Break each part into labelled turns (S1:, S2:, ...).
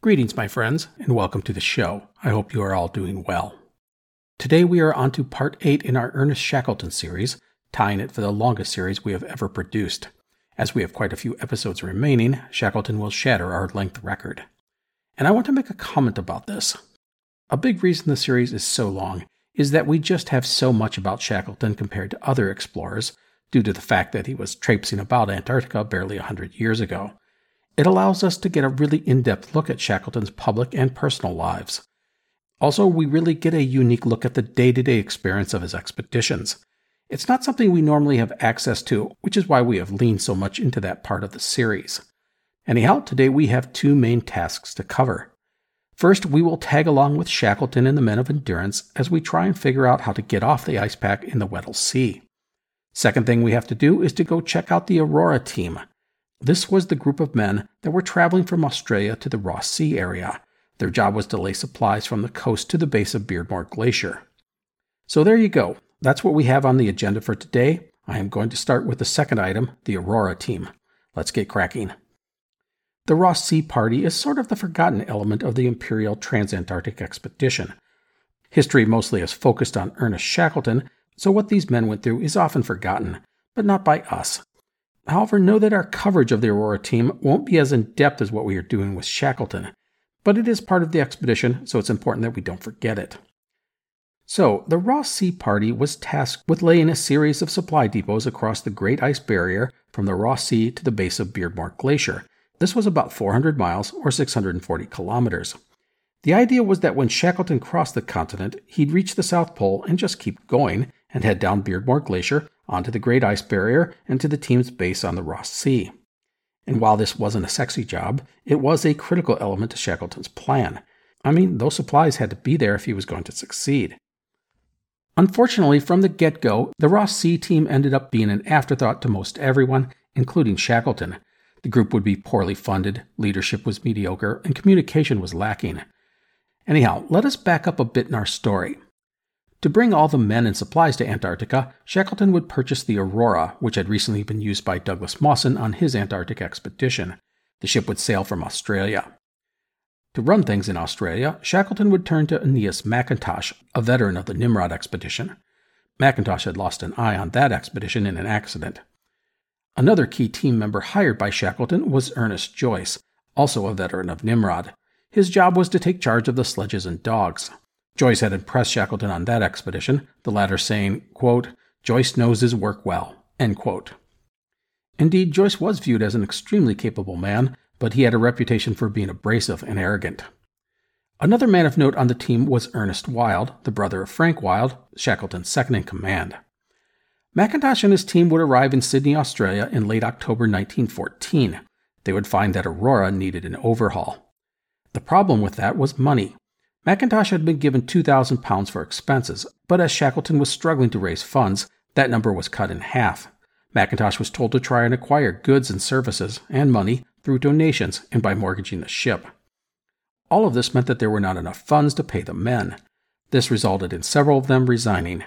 S1: Greetings, my friends, and welcome to the show. I hope you are all doing well. Today we are on to part 8 in our Ernest Shackleton series, tying it for the longest series we have ever produced. As we have quite a few episodes remaining, Shackleton will shatter our length record. And I want to make a comment about this. A big reason the series is so long is that we just have so much about Shackleton compared to other explorers, due to the fact that he was traipsing about Antarctica barely a hundred years ago. It allows us to get a really in depth look at Shackleton's public and personal lives. Also, we really get a unique look at the day to day experience of his expeditions. It's not something we normally have access to, which is why we have leaned so much into that part of the series. Anyhow, today we have two main tasks to cover. First, we will tag along with Shackleton and the men of Endurance as we try and figure out how to get off the ice pack in the Weddell Sea. Second thing we have to do is to go check out the Aurora team. This was the group of men that were traveling from Australia to the Ross Sea area. Their job was to lay supplies from the coast to the base of Beardmore Glacier. So there you go. That's what we have on the agenda for today. I am going to start with the second item, the Aurora team. Let's get cracking. The Ross Sea Party is sort of the forgotten element of the Imperial Transantarctic Expedition. History mostly is focused on Ernest Shackleton, so what these men went through is often forgotten, but not by us. However, know that our coverage of the Aurora team won't be as in depth as what we are doing with Shackleton, but it is part of the expedition, so it's important that we don't forget it. So, the Ross Sea Party was tasked with laying a series of supply depots across the Great Ice Barrier from the Ross Sea to the base of Beardmore Glacier. This was about 400 miles or 640 kilometers. The idea was that when Shackleton crossed the continent, he'd reach the South Pole and just keep going and head down Beardmore Glacier onto the Great Ice Barrier and to the team's base on the Ross Sea. And while this wasn't a sexy job, it was a critical element to Shackleton's plan. I mean, those supplies had to be there if he was going to succeed. Unfortunately, from the get go, the Ross Sea team ended up being an afterthought to most everyone, including Shackleton. The group would be poorly funded, leadership was mediocre, and communication was lacking. Anyhow, let us back up a bit in our story. To bring all the men and supplies to Antarctica, Shackleton would purchase the Aurora, which had recently been used by Douglas Mawson on his Antarctic expedition. The ship would sail from Australia. To run things in Australia, Shackleton would turn to Aeneas Mackintosh, a veteran of the Nimrod expedition. Mackintosh had lost an eye on that expedition in an accident. Another key team member hired by Shackleton was Ernest Joyce, also a veteran of Nimrod. His job was to take charge of the sledges and dogs. Joyce had impressed Shackleton on that expedition, the latter saying, quote, Joyce knows his work well. Indeed, Joyce was viewed as an extremely capable man, but he had a reputation for being abrasive and arrogant. Another man of note on the team was Ernest Wild, the brother of Frank Wild, Shackleton's second in command. Mackintosh and his team would arrive in Sydney, Australia in late October 1914. They would find that Aurora needed an overhaul. The problem with that was money. Mackintosh had been given £2,000 for expenses, but as Shackleton was struggling to raise funds, that number was cut in half. Mackintosh was told to try and acquire goods and services and money through donations and by mortgaging the ship. All of this meant that there were not enough funds to pay the men. This resulted in several of them resigning.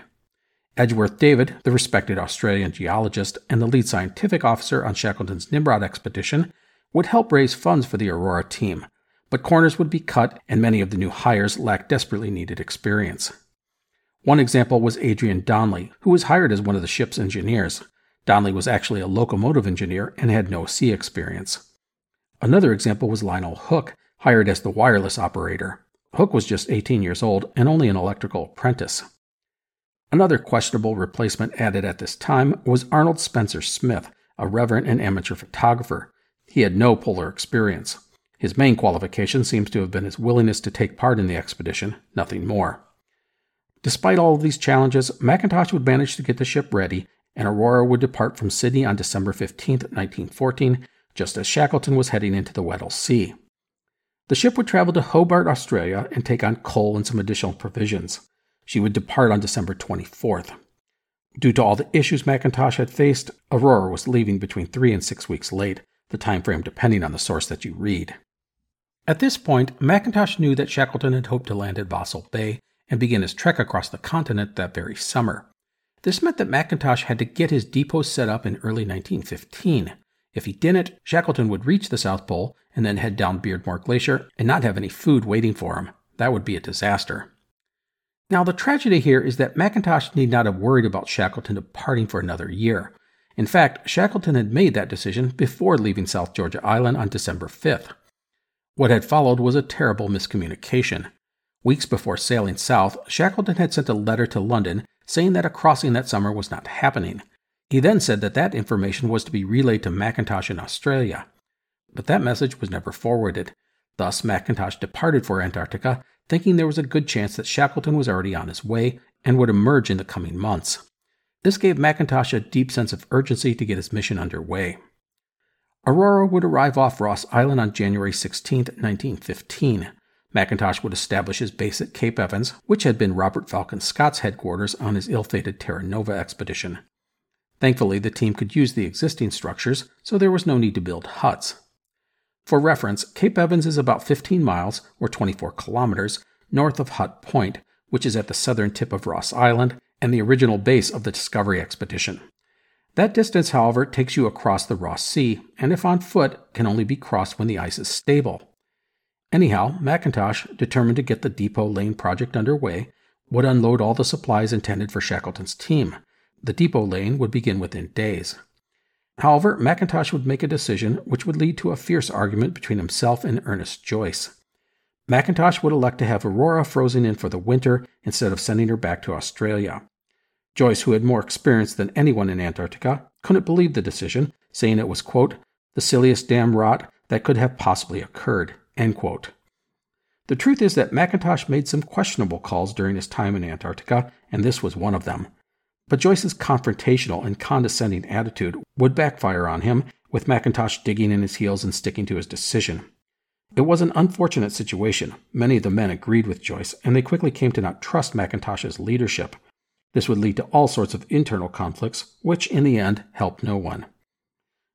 S1: Edgeworth David, the respected Australian geologist and the lead scientific officer on Shackleton's Nimrod expedition, would help raise funds for the Aurora team, but corners would be cut and many of the new hires lacked desperately needed experience. One example was Adrian Donnelly, who was hired as one of the ship's engineers. Donnelly was actually a locomotive engineer and had no sea experience. Another example was Lionel Hook, hired as the wireless operator. Hook was just 18 years old and only an electrical apprentice. Another questionable replacement added at this time was Arnold Spencer Smith, a reverend and amateur photographer. He had no polar experience. His main qualification seems to have been his willingness to take part in the expedition, nothing more. Despite all of these challenges, Mackintosh would manage to get the ship ready, and Aurora would depart from Sydney on December 15, 1914, just as Shackleton was heading into the Weddell Sea. The ship would travel to Hobart, Australia, and take on coal and some additional provisions. She would depart on December 24th. Due to all the issues Mackintosh had faced, Aurora was leaving between three and six weeks late, the time frame depending on the source that you read. At this point, Mackintosh knew that Shackleton had hoped to land at Vahsel Bay and begin his trek across the continent that very summer. This meant that Mackintosh had to get his depot set up in early 1915. If he didn't, Shackleton would reach the South Pole and then head down Beardmore Glacier and not have any food waiting for him. That would be a disaster. Now, the tragedy here is that Mackintosh need not have worried about Shackleton departing for another year. In fact, Shackleton had made that decision before leaving South Georgia Island on December 5th. What had followed was a terrible miscommunication. Weeks before sailing south, Shackleton had sent a letter to London saying that a crossing that summer was not happening. He then said that that information was to be relayed to Mackintosh in Australia. But that message was never forwarded. Thus, Mackintosh departed for Antarctica, thinking there was a good chance that Shackleton was already on his way and would emerge in the coming months. This gave Mackintosh a deep sense of urgency to get his mission underway. Aurora would arrive off Ross Island on January 16, 1915. Mackintosh would establish his base at Cape Evans, which had been Robert Falcon Scott's headquarters on his ill fated Terra Nova expedition. Thankfully, the team could use the existing structures, so there was no need to build huts. For reference, Cape Evans is about 15 miles, or 24 kilometers, north of Hut Point, which is at the southern tip of Ross Island and the original base of the Discovery expedition. That distance, however, takes you across the Ross Sea, and if on foot, can only be crossed when the ice is stable. Anyhow, Mackintosh, determined to get the Depot Laying project underway, would unload all the supplies intended for Shackleton's team. The Depot Laying would begin within days. However, Mackintosh would make a decision which would lead to a fierce argument between himself and Ernest Joyce. Mackintosh would elect to have Aurora frozen in for the winter instead of sending her back to Australia. Joyce, who had more experience than anyone in Antarctica, couldn't believe the decision, saying it was, quote, the silliest damn rot that could have possibly occurred, end quote. The truth is that Mackintosh made some questionable calls during his time in Antarctica, and this was one of them. But Joyce's confrontational and condescending attitude would backfire on him, with Mackintosh digging in his heels and sticking to his decision. It was an unfortunate situation. Many of the men agreed with Joyce, and they quickly came to not trust Mackintosh's leadership. This would lead to all sorts of internal conflicts, which in the end helped no one.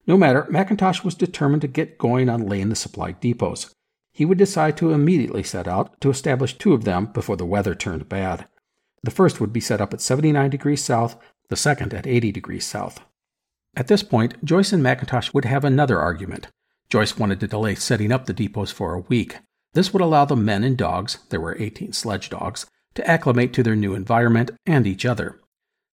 S1: No matter, Mackintosh was determined to get going on laying the supply depots. He would decide to immediately set out to establish two of them before the weather turned bad. The first would be set up at 79 degrees south, the second at 80 degrees south. At this point, Joyce and Mackintosh would have another argument. Joyce wanted to delay setting up the depots for a week. This would allow the men and dogs, there were 18 sledge dogs, to acclimate to their new environment and each other.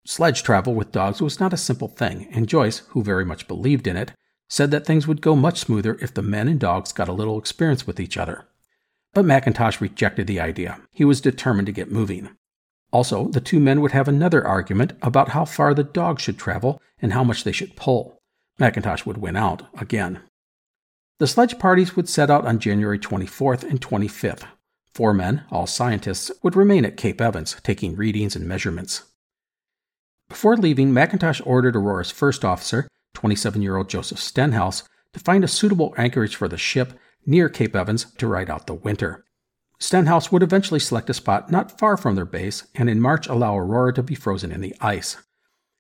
S1: Sledge travel with dogs was not a simple thing, and Joyce, who very much believed in it, said that things would go much smoother if the men and dogs got a little experience with each other. But Mackintosh rejected the idea. He was determined to get moving. Also, the two men would have another argument about how far the dogs should travel and how much they should pull. Mackintosh would win out again. The sledge parties would set out on January 24th and 25th, Four men, all scientists, would remain at Cape Evans, taking readings and measurements. Before leaving, Mackintosh ordered Aurora's first officer, 27 year old Joseph Stenhouse, to find a suitable anchorage for the ship near Cape Evans to ride out the winter. Stenhouse would eventually select a spot not far from their base and in March allow Aurora to be frozen in the ice.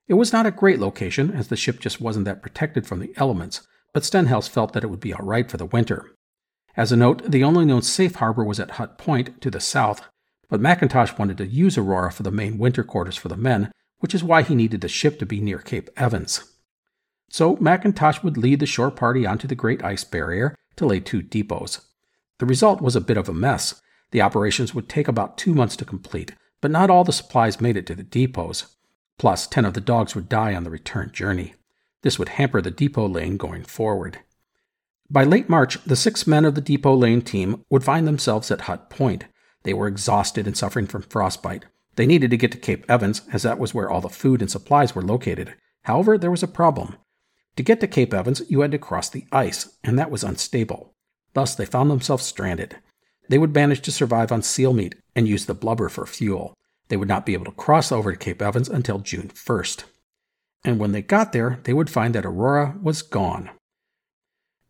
S1: It was not a great location, as the ship just wasn't that protected from the elements, but Stenhouse felt that it would be all right for the winter. As a note, the only known safe harbor was at Hut Point to the south, but Mackintosh wanted to use Aurora for the main winter quarters for the men, which is why he needed the ship to be near Cape Evans. So Mackintosh would lead the shore party onto the Great Ice Barrier to lay two depots. The result was a bit of a mess. The operations would take about two months to complete, but not all the supplies made it to the depots. Plus, 10 of the dogs would die on the return journey. This would hamper the depot laying going forward. By late March, the six men of the depot laying team would find themselves at Hut Point. They were exhausted and suffering from frostbite. They needed to get to Cape Evans, as that was where all the food and supplies were located. However, there was a problem. To get to Cape Evans, you had to cross the ice, and that was unstable. Thus, they found themselves stranded. They would manage to survive on seal meat and use the blubber for fuel. They would not be able to cross over to Cape Evans until June 1st. And when they got there, they would find that Aurora was gone.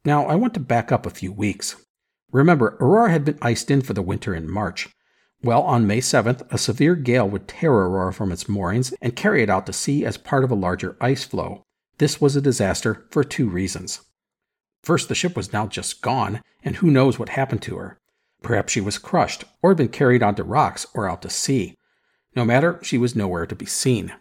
S1: Now, I want to back up a few weeks. Remember, Aurora had been iced in for the winter in March. Well, on May 7th, a severe gale would tear Aurora from its moorings and carry it out to sea as part of a larger ice floe. This was a disaster for two reasons. First, the ship was now just gone, and who knows what happened to her. Perhaps she was crushed, or had been carried onto rocks or out to sea. No matter, she was nowhere to be seen.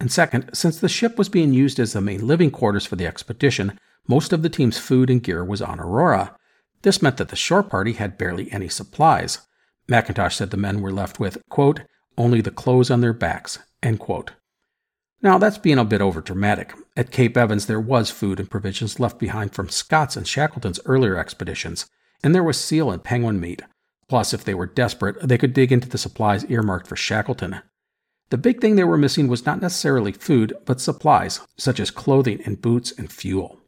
S1: And second, since the ship was being used as the main living quarters for the expedition, most of the team's food and gear was on Aurora. This meant that the shore party had barely any supplies. Mackintosh said the men were left with, quote, only the clothes on their backs, end quote. Now, that's being a bit overdramatic. At Cape Evans, there was food and provisions left behind from Scott's and Shackleton's earlier expeditions, and there was seal and penguin meat. Plus, if they were desperate, they could dig into the supplies earmarked for Shackleton. The big thing they were missing was not necessarily food, but supplies, such as clothing and boots and fuel.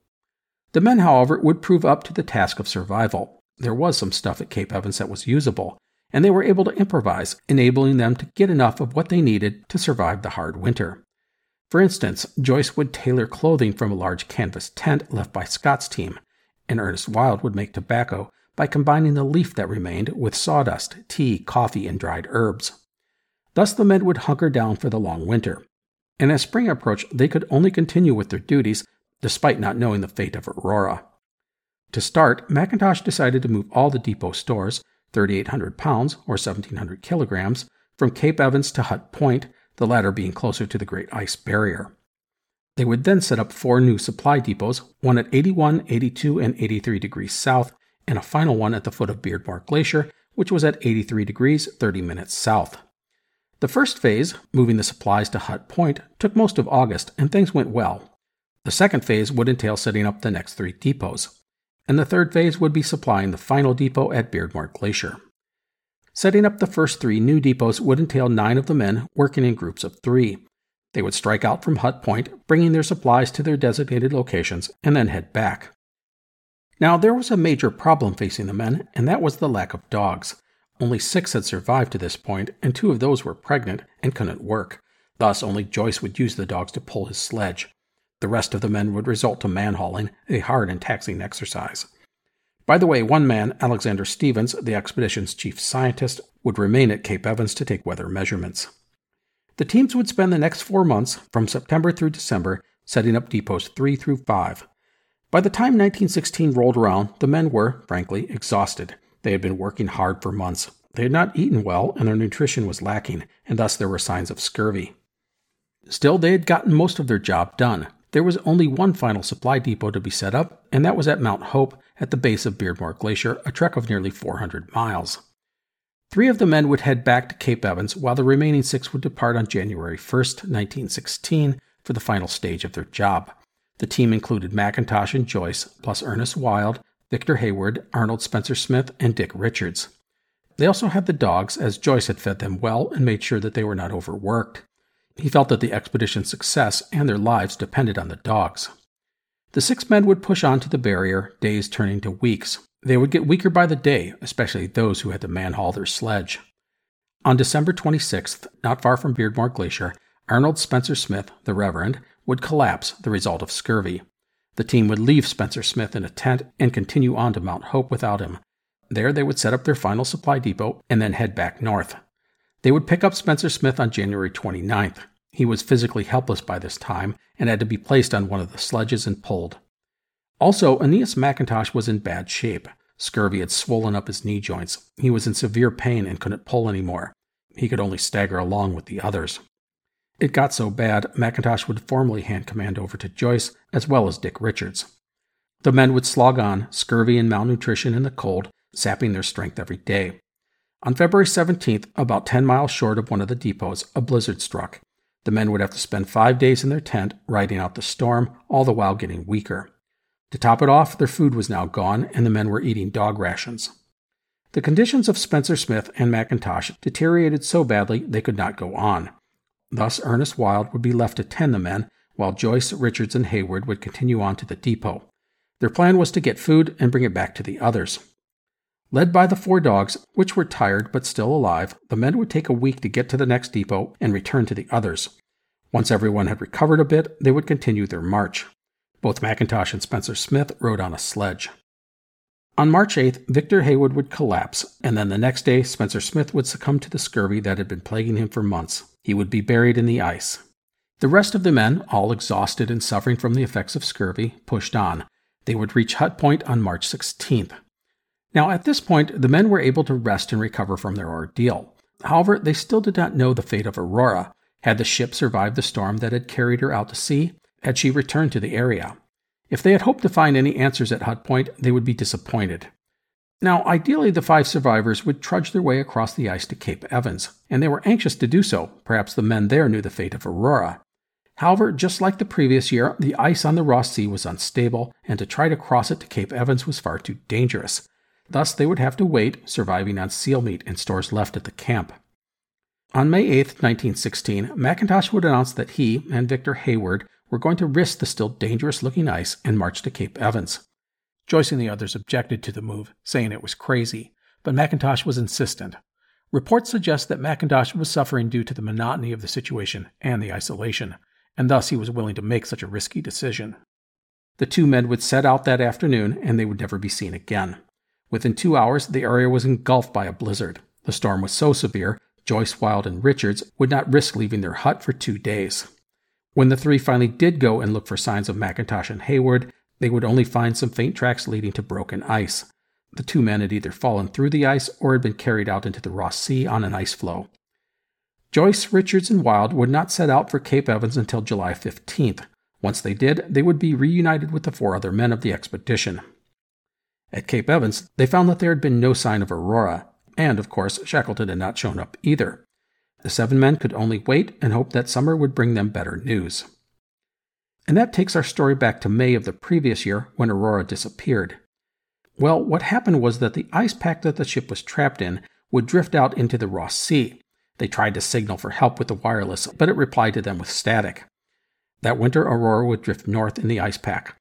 S1: The men, however, would prove up to the task of survival. There was some stuff at Cape Evans that was usable, and they were able to improvise, enabling them to get enough of what they needed to survive the hard winter. For instance, Joyce would tailor clothing from a large canvas tent left by Scott's team, and Ernest Wild would make tobacco by combining the leaf that remained with sawdust, tea, coffee, and dried herbs. Thus the men would hunker down for the long winter. And as spring approached, they could only continue with their duties despite not knowing the fate of Aurora. To start, Mackintosh decided to move all the depot stores, 3,800 pounds or 1,700 kilograms, from Cape Evans to Hut Point, the latter being closer to the Great Ice Barrier. They would then set up four new supply depots, one at 81, 82, and 83 degrees south, and a final one at the foot of Beardmore Glacier, which was at 83 degrees 30 minutes south. The first phase, moving the supplies to Hut Point, took most of August, and things went well. The second phase would entail setting up the next three depots, and the third phase would be supplying the final depot at Beardmore Glacier. Setting up the first three new depots would entail nine of the men working in groups of three. They would strike out from Hut Point, bringing their supplies to their designated locations, and then head back. Now, there was a major problem facing the men, and that was the lack of dogs. Only six had survived to this point, and two of those were pregnant and couldn't work. Thus, only Joyce would use the dogs to pull his sledge. The rest of the men would result to man hauling, a hard and taxing exercise. By the way, one man, Alexander Stevens, the expedition's chief scientist, would remain at Cape Evans to take weather measurements. The teams would spend the next four months, from September through December, setting up depots 3 through 5. By the time 1916 rolled around, the men were, frankly, exhausted. They had been working hard for months. They had not eaten well, and their nutrition was lacking, and thus there were signs of scurvy. Still, they had gotten most of their job done. There was only one final supply depot to be set up, and that was at Mount Hope at the base of Beardmore Glacier, a trek of nearly 400 miles. Three of the men would head back to Cape Evans, while the remaining six would depart on January 1st, 1916, for the final stage of their job. The team included Mackintosh and Joyce, plus Ernest Wild, Victor Hayward, Arnold Spencer Smith, and Dick Richards. They also had the dogs, as Joyce had fed them well and made sure that they were not overworked. He felt that the expedition's success and their lives depended on the dogs. The six men would push on to the barrier, days turning to weeks. They would get weaker by the day, especially those who had to manhaul their sledge. On December 26th, not far from Beardmore Glacier, Arnold Spencer Smith, the Reverend, would collapse, the result of scurvy. The team would leave Spencer Smith in a tent and continue on to Mount Hope without him. There they would set up their final supply depot and then head back north. They would pick up Spencer Smith on January 29th. He was physically helpless by this time and had to be placed on one of the sledges and pulled. Also, Aeneas Mackintosh was in bad shape. Scurvy had swollen up his knee joints. He was in severe pain and couldn't pull anymore. He could only stagger along with the others. It got so bad, Mackintosh would formally hand command over to Joyce, as well as Dick Richards. The men would slog on, scurvy and malnutrition in the cold, sapping their strength every day. On February 17th, about 10 miles short of one of the depots, a blizzard struck. The men would have to spend five days in their tent, riding out the storm, all the while getting weaker. To top it off, their food was now gone, and the men were eating dog rations. The conditions of Spencer Smith and Mackintosh deteriorated so badly they could not go on. Thus, Ernest Wild would be left to tend the men, while Joyce, Richards, and Hayward would continue on to the depot. Their plan was to get food and bring it back to the others. Led by the four dogs, which were tired but still alive, the men would take a week to get to the next depot and return to the others. Once everyone had recovered a bit, they would continue their march. Both Mackintosh and Spencer Smith rode on a sledge. On March 8th, Victor Hayward would collapse, and then the next day, Spencer Smith would succumb to the scurvy that had been plaguing him for months. He would be buried in the ice. The rest of the men, all exhausted and suffering from the effects of scurvy, pushed on. They would reach Hut Point on March 16th. Now, at this point, the men were able to rest and recover from their ordeal. However, they still did not know the fate of Aurora. Had the ship survived the storm that had carried her out to sea? Had she returned to the area? If they had hoped to find any answers at Hut Point, they would be disappointed. Now, ideally, the five survivors would trudge their way across the ice to Cape Evans, and they were anxious to do so. Perhaps the men there knew the fate of Aurora. However, just like the previous year, the ice on the Ross Sea was unstable, and to try to cross it to Cape Evans was far too dangerous. Thus, they would have to wait, surviving on seal meat and stores left at the camp. On May 8, 1916, Mackintosh would announce that he and Victor Hayward were going to risk the still dangerous looking ice and march to Cape Evans. Joyce and the others objected to the move, saying it was crazy, but Mackintosh was insistent. Reports suggest that Mackintosh was suffering due to the monotony of the situation and the isolation, and thus he was willing to make such a risky decision. The two men would set out that afternoon, and they would never be seen again. Within two hours, the area was engulfed by a blizzard. The storm was so severe, Joyce, Wild, and Richards would not risk leaving their hut for two days. When the three finally did go and look for signs of Mackintosh and Hayward, they would only find some faint tracks leading to broken ice. The two men had either fallen through the ice or had been carried out into the Ross Sea on an ice floe. Joyce, Richards, and Wild would not set out for Cape Evans until July 15th. Once they did, they would be reunited with the four other men of the expedition. At Cape Evans, they found that there had been no sign of Aurora, and of course, Shackleton had not shown up either. The seven men could only wait and hope that summer would bring them better news. And that takes our story back to May of the previous year when Aurora disappeared. Well, what happened was that the ice pack that the ship was trapped in would drift out into the Ross Sea. They tried to signal for help with the wireless, but it replied to them with static. That winter, Aurora would drift north in the ice pack.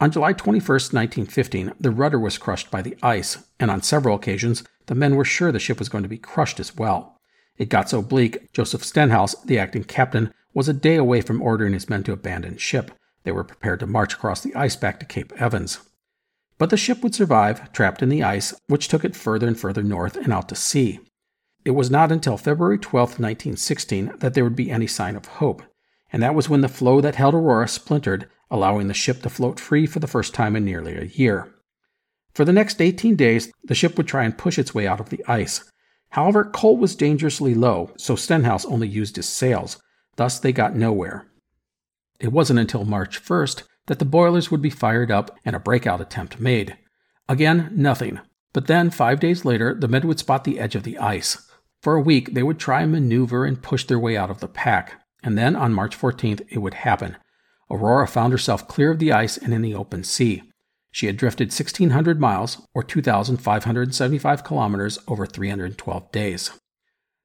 S1: On July 21, 1915, the rudder was crushed by the ice, and on several occasions, the men were sure the ship was going to be crushed as well. It got so bleak, Joseph Stenhouse, the acting captain, was a day away from ordering his men to abandon ship. They were prepared to march across the ice back to Cape Evans. But the ship would survive, trapped in the ice, which took it further and further north and out to sea. It was not until February 12, 1916, that there would be any sign of hope, and that was when the floe that held Aurora splintered, allowing the ship to float free for the first time in nearly a year. For the next 18 days, the ship would try and push its way out of the ice, However, coal was dangerously low, so Stenhouse only used his sails. Thus, they got nowhere. It wasn't until March 1st that the boilers would be fired up and a breakout attempt made. Again, nothing. But then, five days later, the men would spot the edge of the ice. For a week, they would try and maneuver and push their way out of the pack. And then, on March 14th, it would happen. Aurora found herself clear of the ice and in the open sea. She had drifted 1,600 miles, or 2,575 kilometers, over 312 days.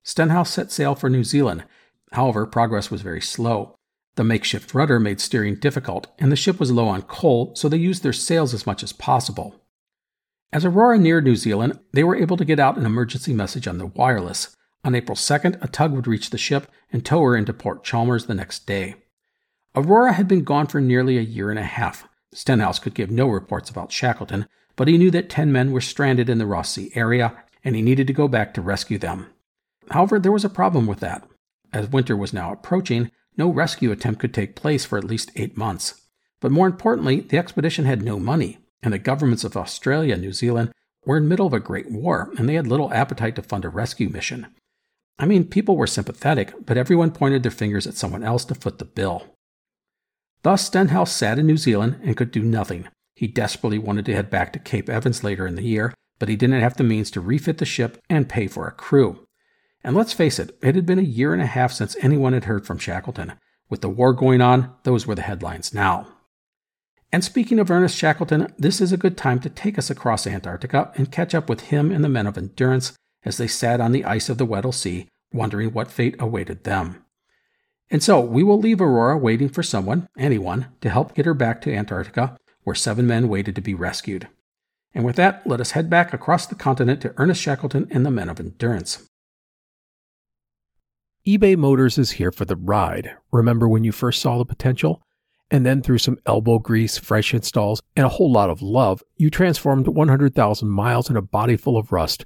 S1: Stenhouse set sail for New Zealand. However, progress was very slow. The makeshift rudder made steering difficult, and the ship was low on coal, so they used their sails as much as possible. As Aurora neared New Zealand, they were able to get out an emergency message on the wireless. On April 2nd, a tug would reach the ship and tow her into Port Chalmers the next day. Aurora had been gone for nearly a year and a half. Stenhouse could give no reports about Shackleton, but he knew that 10 men were stranded in the Ross Sea area, and he needed to go back to rescue them. However, there was a problem with that. As winter was now approaching, no rescue attempt could take place for at least eight months. But more importantly, the expedition had no money, and the governments of Australia and New Zealand were in the middle of a great war, and they had little appetite to fund a rescue mission. I mean, people were sympathetic, but everyone pointed their fingers at someone else to foot the bill. Thus, Stenhouse sat in New Zealand and could do nothing. He desperately wanted to head back to Cape Evans later in the year, but he didn't have the means to refit the ship and pay for a crew. And let's face it, it had been a year and a half since anyone had heard from Shackleton. With the war going on, those were the headlines now. And speaking of Ernest Shackleton, this is a good time to take us across Antarctica and catch up with him and the men of Endurance as they sat on the ice of the Weddell Sea, wondering what fate awaited them. And so we will leave Aurora waiting for someone, anyone, to help get her back to Antarctica, where seven men waited to be rescued. And with that, let us head back across the continent to Ernest Shackleton and the men of Endurance.
S2: eBay Motors is here for the ride. Remember when you first saw the potential? And then through some elbow grease, fresh installs, and a whole lot of love, you transformed 100,000 miles and a body full of rust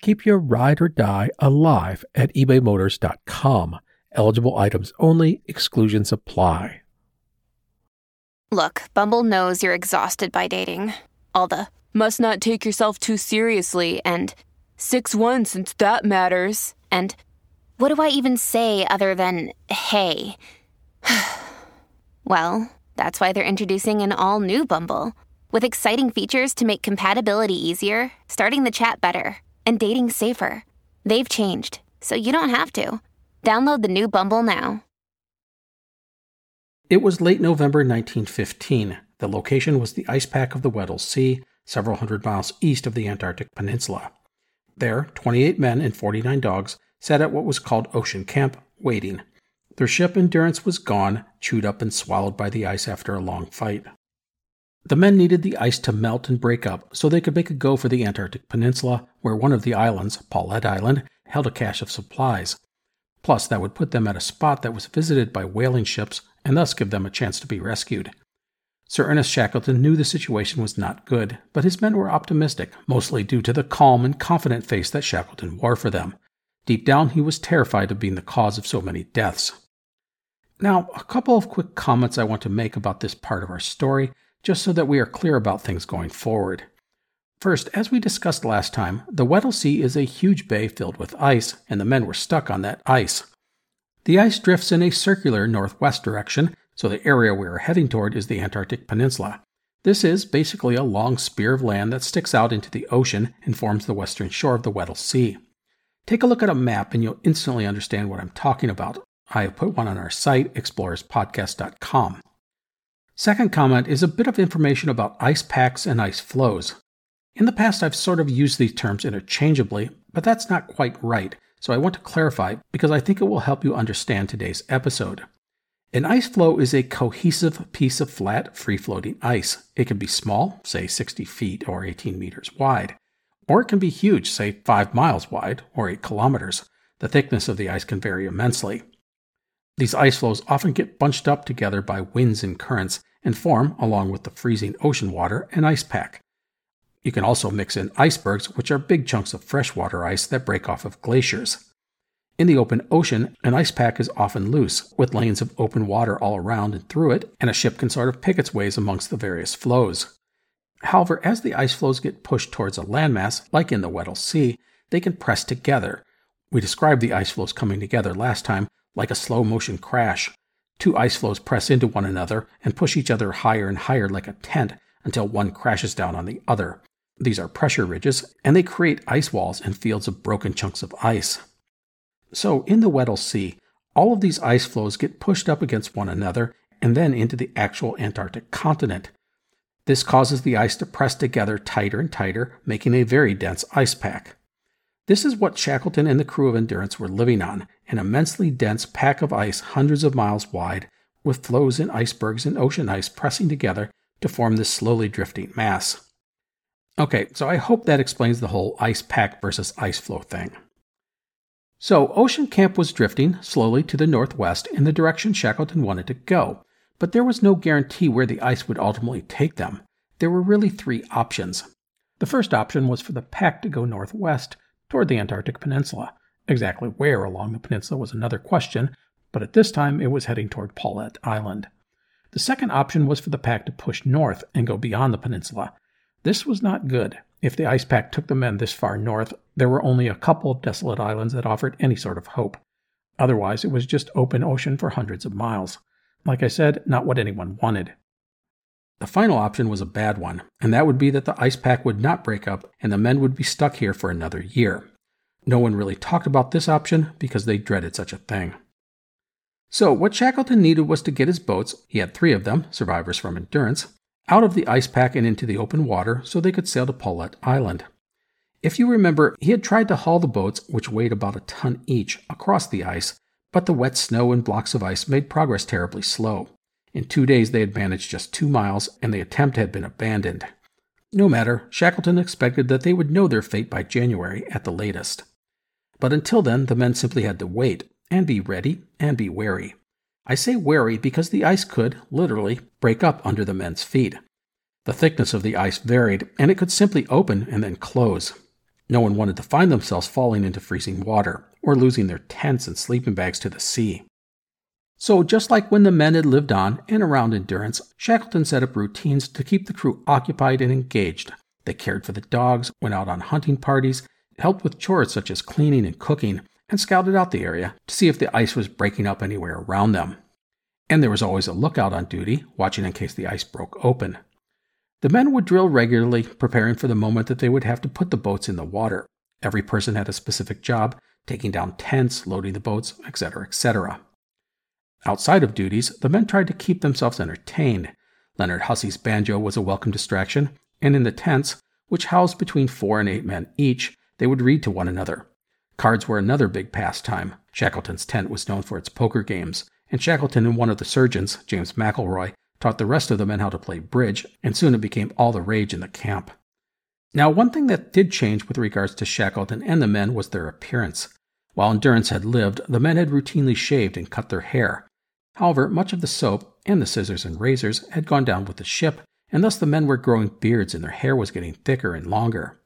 S2: Keep your ride or die alive at ebaymotors.com. Eligible items only, exclusions apply.
S3: Look, Bumble knows you're exhausted by dating. All the must not take yourself too seriously and 6 1 since that matters. And what do I even say other than hey? well, that's why they're introducing an all new Bumble with exciting features to make compatibility easier, starting the chat better, and dating safer. They've changed, so you don't have to. Download the new Bumble now.
S1: It was late November 1915. The location was the ice pack of the Weddell Sea, several hundred miles east of the Antarctic Peninsula. There, 28 men and 49 dogs sat at what was called Ocean Camp, waiting. Their ship Endurance was gone, chewed up and swallowed by the ice after a long fight. The men needed the ice to melt and break up so they could make a go for the Antarctic Peninsula, where one of the islands, Paulet Island, held a cache of supplies. Plus, that would put them at a spot that was visited by whaling ships and thus give them a chance to be rescued. Sir Ernest Shackleton knew the situation was not good, but his men were optimistic, mostly due to the calm and confident face that Shackleton wore for them. Deep down, he was terrified of being the cause of so many deaths. Now, a couple of quick comments I want to make about this part of our story, just so that we are clear about things going forward. First, as we discussed last time, the Weddell Sea is a huge bay filled with ice, and the men were stuck on that ice. The ice drifts in a circular northwest direction, so the area we are heading toward is the Antarctic Peninsula. This is basically a long spear of land that sticks out into the ocean and forms the western shore of the Weddell Sea. Take a look at a map and you'll instantly understand what I'm talking about. I have put one on our site, explorerspodcast.com. Second comment is a bit of information about ice packs and ice floes. In the past, I've sort of used these terms interchangeably, but that's not quite right, so I want to clarify because I think it will help you understand today's episode. An ice floe is a cohesive piece of flat, free floating ice. It can be small, say 60 feet or 18 meters wide, or it can be huge, say 5 miles wide or 8 kilometers. The thickness of the ice can vary immensely. These ice floes often get bunched up together by winds and currents and form, along with the freezing ocean water, an ice pack. You can also mix in icebergs, which are big chunks of freshwater ice that break off of glaciers. In the open ocean, an ice pack is often loose, with lanes of open water all around and through it, and a ship can sort of pick its ways amongst the various floes. However, as the ice floes get pushed towards a landmass, like in the Weddell Sea, they can press together. We described the ice floes coming together last time like a slow motion crash. Two ice floes press into one another and push each other higher and higher like a tent until one crashes down on the other. These are pressure ridges, and they create ice walls and fields of broken chunks of ice. So, in the Weddell Sea, all of these ice floes get pushed up against one another and then into the actual Antarctic continent. This causes the ice to press together tighter and tighter, making a very dense ice pack. This is what Shackleton and the crew of Endurance were living on an immensely dense pack of ice hundreds of miles wide, with floes in icebergs and ocean ice pressing together to form this slowly drifting mass. Okay, so I hope that explains the whole ice pack versus ice floe thing. So Ocean Camp was drifting slowly to the northwest in the direction Shackleton wanted to go, but there was no guarantee where the ice would ultimately take them. There were really three options. The first option was for the pack to go northwest toward the Antarctic Peninsula. Exactly where along the peninsula was another question, but at this time it was heading toward Paulet Island. The second option was for the pack to push north and go beyond the peninsula. This was not good. If the ice pack took the men this far north, there were only a couple of desolate islands that offered any sort of hope. Otherwise, it was just open ocean for hundreds of miles. Like I said, not what anyone wanted. The final option was a bad one, and that would be that the ice pack would not break up and the men would be stuck here for another year. No one really talked about this option because they dreaded such a thing. So, what Shackleton needed was to get his boats, he had three of them, survivors from Endurance, out of the ice pack and into the open water so they could sail to Paulet Island. If you remember, he had tried to haul the boats, which weighed about a ton each, across the ice, but the wet snow and blocks of ice made progress terribly slow. In two days, they had managed just two miles, and the attempt had been abandoned. No matter, Shackleton expected that they would know their fate by January at the latest. But until then, the men simply had to wait, and be ready, and be wary. I say wary because the ice could, literally, break up under the men's feet. The thickness of the ice varied, and it could simply open and then close. No one wanted to find themselves falling into freezing water, or losing their tents and sleeping bags to the sea. So, just like when the men had lived on and around Endurance, Shackleton set up routines to keep the crew occupied and engaged. They cared for the dogs, went out on hunting parties, helped with chores such as cleaning and cooking, and scouted out the area to see if the ice was breaking up anywhere around them. And there was always a lookout on duty, watching in case the ice broke open. The men would drill regularly, preparing for the moment that they would have to put the boats in the water. Every person had a specific job, taking down tents, loading the boats, etc., etc. Outside of duties, the men tried to keep themselves entertained. Leonard Hussey's banjo was a welcome distraction, and in the tents, which housed between four and eight men each, they would read to one another. Cards were another big pastime. Shackleton's tent was known for its poker games, and Shackleton and one of the surgeons, James McIlroy, taught the rest of the men how to play bridge, and soon it became all the rage in the camp. Now, one thing that did change with regards to Shackleton and the men was their appearance. While Endurance had lived, the men had routinely shaved and cut their hair. However, much of the soap and the scissors and razors had gone down with the ship, and thus the men were growing beards and their hair was getting thicker and longer.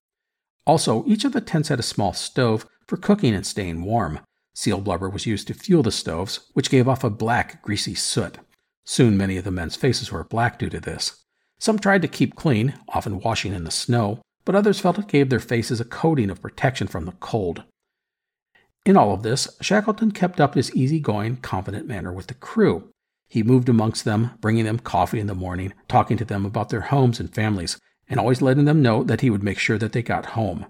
S1: Also, each of the tents had a small stove for cooking and staying warm. Seal blubber was used to fuel the stoves, which gave off a black, greasy soot. Soon many of the men's faces were black due to this. Some tried to keep clean, often washing in the snow, but others felt it gave their faces a coating of protection from the cold. In all of this, Shackleton kept up his easy-going, confident manner with the crew. He moved amongst them, bringing them coffee in the morning, talking to them about their homes and families, and always letting them know that he would make sure that they got home.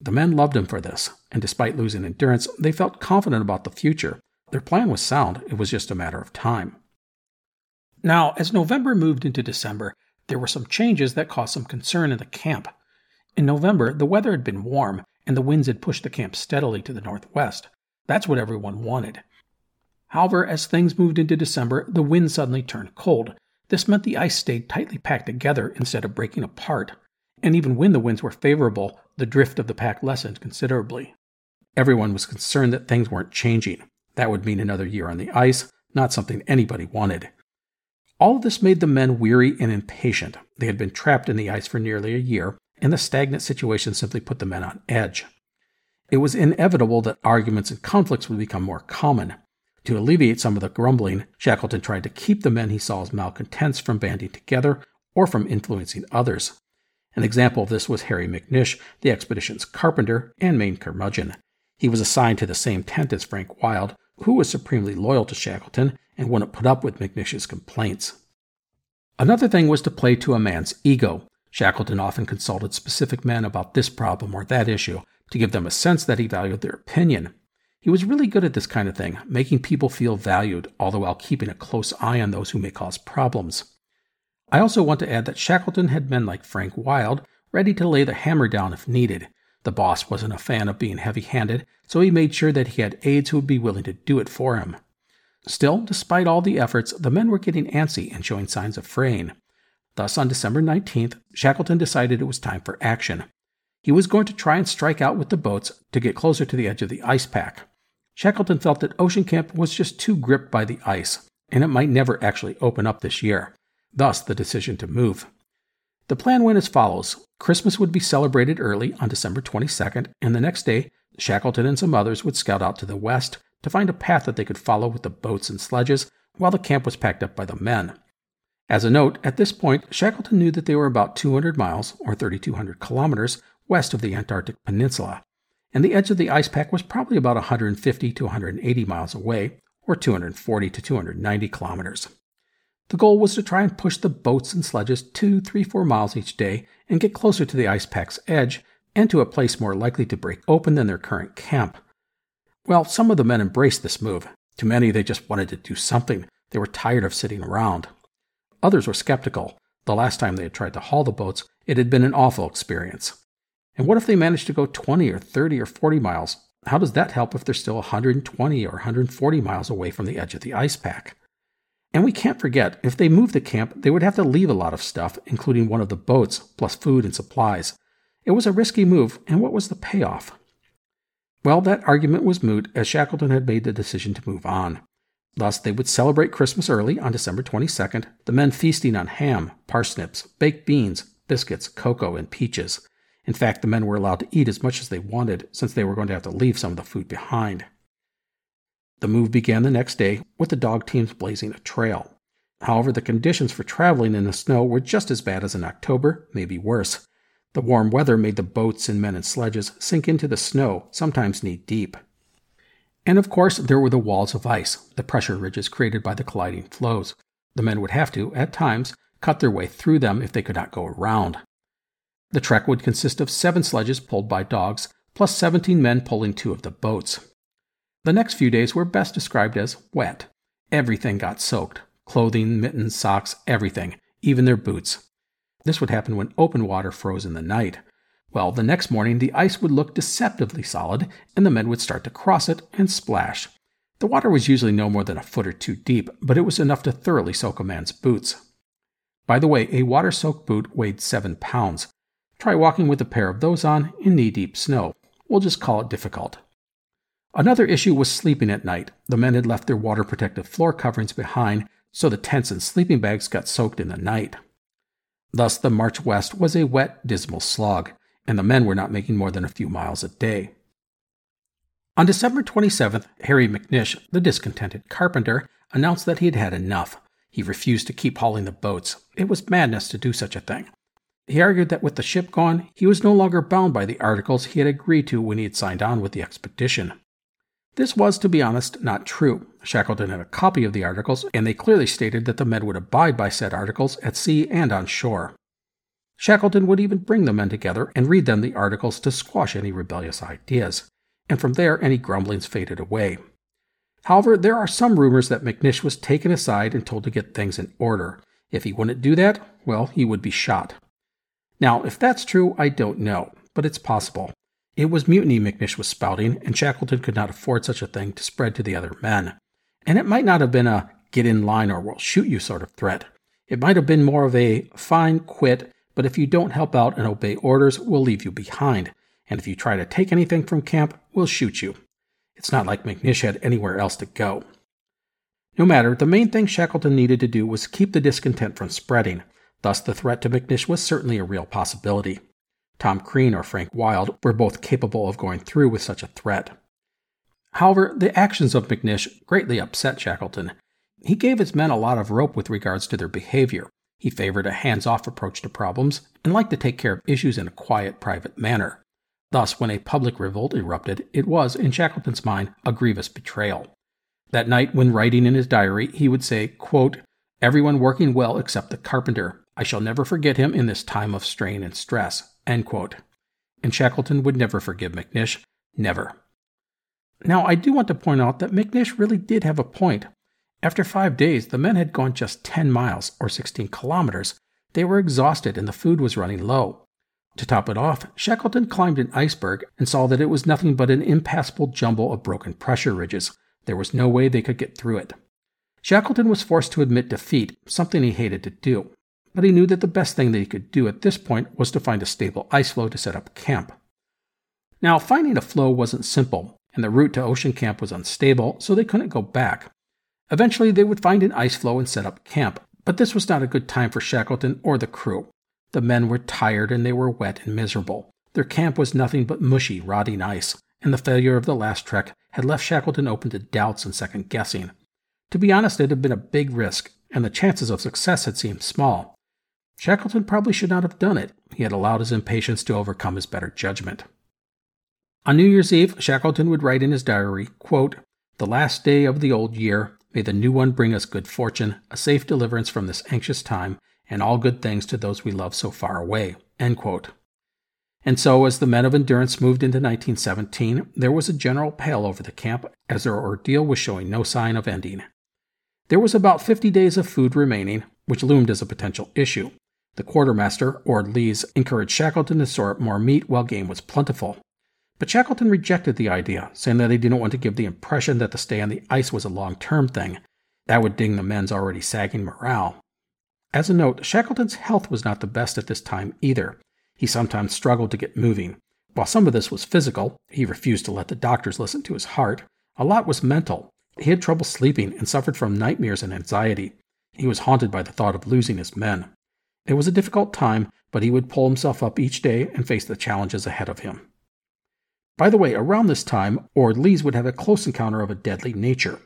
S1: The men loved him for this, and despite losing endurance, they felt confident about the future. Their plan was sound, it was just a matter of time. Now, as November moved into December, there were some changes that caused some concern in the camp. In November, the weather had been warm, and the winds had pushed the camp steadily to the northwest. That's what everyone wanted. However, as things moved into December, the wind suddenly turned cold. This meant the ice stayed tightly packed together instead of breaking apart. And even when the winds were favorable, the drift of the pack lessened considerably. Everyone was concerned that things weren't changing. That would mean another year on the ice, not something anybody wanted. All this made the men weary and impatient. They had been trapped in the ice for nearly a year, and the stagnant situation simply put the men on edge. It was inevitable that arguments and conflicts would become more common. To alleviate some of the grumbling, Shackleton tried to keep the men he saw as malcontents from banding together or from influencing others. An example of this was Harry McNish, the expedition's carpenter and main curmudgeon. He was assigned to the same tent as Frank Wild, who was supremely loyal to Shackleton and wouldn't put up with McNish's complaints. Another thing was to play to a man's ego. Shackleton often consulted specific men about this problem or that issue to give them a sense that he valued their opinion. He was really good at this kind of thing, making people feel valued, all the while keeping a close eye on those who may cause problems. I also want to add that Shackleton had men like Frank Wild ready to lay the hammer down if needed. The boss wasn't a fan of being heavy handed, so he made sure that he had aides who would be willing to do it for him. Still, despite all the efforts, the men were getting antsy and showing signs of fraying. Thus, on December 19th, Shackleton decided it was time for action. He was going to try and strike out with the boats to get closer to the edge of the ice pack. Shackleton felt that Ocean Camp was just too gripped by the ice, and it might never actually open up this year, thus the decision to move. The plan went as follows Christmas would be celebrated early on December 22nd, and the next day, Shackleton and some others would scout out to the west to find a path that they could follow with the boats and sledges while the camp was packed up by the men. As a note, at this point, Shackleton knew that they were about 200 miles, or 3,200 kilometers, west of the Antarctic Peninsula, and the edge of the ice pack was probably about 150 to 180 miles away, or 240 to 290 kilometers. The goal was to try and push the boats and sledges two, three, four miles each day and get closer to the ice pack's edge and to a place more likely to break open than their current camp. Well, some of the men embraced this move. To many, they just wanted to do something. They were tired of sitting around. Others were skeptical. The last time they had tried to haul the boats, it had been an awful experience. And what if they managed to go 20 or 30 or 40 miles? How does that help if they're still 120 or 140 miles away from the edge of the ice pack? And we can't forget, if they moved the camp, they would have to leave a lot of stuff, including one of the boats, plus food and supplies. It was a risky move, and what was the payoff? Well, that argument was moot, as Shackleton had made the decision to move on. Thus, they would celebrate Christmas early on December 22nd, the men feasting on ham, parsnips, baked beans, biscuits, cocoa, and peaches. In fact, the men were allowed to eat as much as they wanted, since they were going to have to leave some of the food behind. The move began the next day with the dog teams blazing a trail. However, the conditions for traveling in the snow were just as bad as in October, maybe worse. The warm weather made the boats and men and sledges sink into the snow, sometimes knee deep. And of course, there were the walls of ice, the pressure ridges created by the colliding floes. The men would have to, at times, cut their way through them if they could not go around. The trek would consist of seven sledges pulled by dogs, plus 17 men pulling two of the boats. The next few days were best described as wet. Everything got soaked clothing, mittens, socks, everything, even their boots. This would happen when open water froze in the night. Well, the next morning the ice would look deceptively solid, and the men would start to cross it and splash. The water was usually no more than a foot or two deep, but it was enough to thoroughly soak a man's boots. By the way, a water soaked boot weighed seven pounds. Try walking with a pair of those on in knee deep snow. We'll just call it difficult. Another issue was sleeping at night. The men had left their water protective floor coverings behind, so the tents and sleeping bags got soaked in the night. Thus, the march west was a wet, dismal slog, and the men were not making more than a few miles a day. On December 27th, Harry McNish, the discontented carpenter, announced that he had had enough. He refused to keep hauling the boats. It was madness to do such a thing. He argued that with the ship gone, he was no longer bound by the articles he had agreed to when he had signed on with the expedition. This was, to be honest, not true. Shackleton had a copy of the articles, and they clearly stated that the men would abide by said articles at sea and on shore. Shackleton would even bring the men together and read them the articles to squash any rebellious ideas, and from there any grumblings faded away. However, there are some rumors that McNish was taken aside and told to get things in order. If he wouldn't do that, well, he would be shot. Now, if that's true, I don't know, but it's possible. It was mutiny McNish was spouting, and Shackleton could not afford such a thing to spread to the other men. And it might not have been a get in line or we'll shoot you sort of threat. It might have been more of a fine, quit, but if you don't help out and obey orders, we'll leave you behind. And if you try to take anything from camp, we'll shoot you. It's not like McNish had anywhere else to go. No matter, the main thing Shackleton needed to do was keep the discontent from spreading. Thus, the threat to McNish was certainly a real possibility. Tom Crean or Frank Wild were both capable of going through with such a threat. However, the actions of McNish greatly upset Shackleton. He gave his men a lot of rope with regards to their behavior. He favored a hands off approach to problems and liked to take care of issues in a quiet, private manner. Thus, when a public revolt erupted, it was, in Shackleton's mind, a grievous betrayal. That night, when writing in his diary, he would say, quote, Everyone working well except the carpenter. I shall never forget him in this time of strain and stress. And Shackleton would never forgive McNish. Never. Now, I do want to point out that McNish really did have a point. After five days, the men had gone just 10 miles, or 16 kilometers. They were exhausted and the food was running low. To top it off, Shackleton climbed an iceberg and saw that it was nothing but an impassable jumble of broken pressure ridges. There was no way they could get through it. Shackleton was forced to admit defeat, something he hated to do but he knew that the best thing that he could do at this point was to find a stable ice floe to set up camp. Now, finding a floe wasn't simple, and the route to Ocean Camp was unstable, so they couldn't go back. Eventually, they would find an ice floe and set up camp, but this was not a good time for Shackleton or the crew. The men were tired and they were wet and miserable. Their camp was nothing but mushy, rotting ice, and the failure of the last trek had left Shackleton open to doubts and second guessing. To be honest, it had been a big risk, and the chances of success had seemed small. Shackleton probably should not have done it. He had allowed his impatience to overcome his better judgment. On New Year's Eve, Shackleton would write in his diary, quote, The last day of the old year, may the new one bring us good fortune, a safe deliverance from this anxious time, and all good things to those we love so far away. And so, as the men of endurance moved into 1917, there was a general pall over the camp as their ordeal was showing no sign of ending. There was about 50 days of food remaining, which loomed as a potential issue. The quartermaster, Ord Lees, encouraged Shackleton to up more meat while game was plentiful. But Shackleton rejected the idea, saying that he didn't want to give the impression that the stay on the ice was a long term thing. That would ding the men's already sagging morale. As a note, Shackleton's health was not the best at this time either. He sometimes struggled to get moving. While some of this was physical, he refused to let the doctors listen to his heart, a lot was mental. He had trouble sleeping and suffered from nightmares and anxiety. He was haunted by the thought of losing his men. It was a difficult time, but he would pull himself up each day and face the challenges ahead of him. By the way, around this time, Ord Lees would have a close encounter of a deadly nature.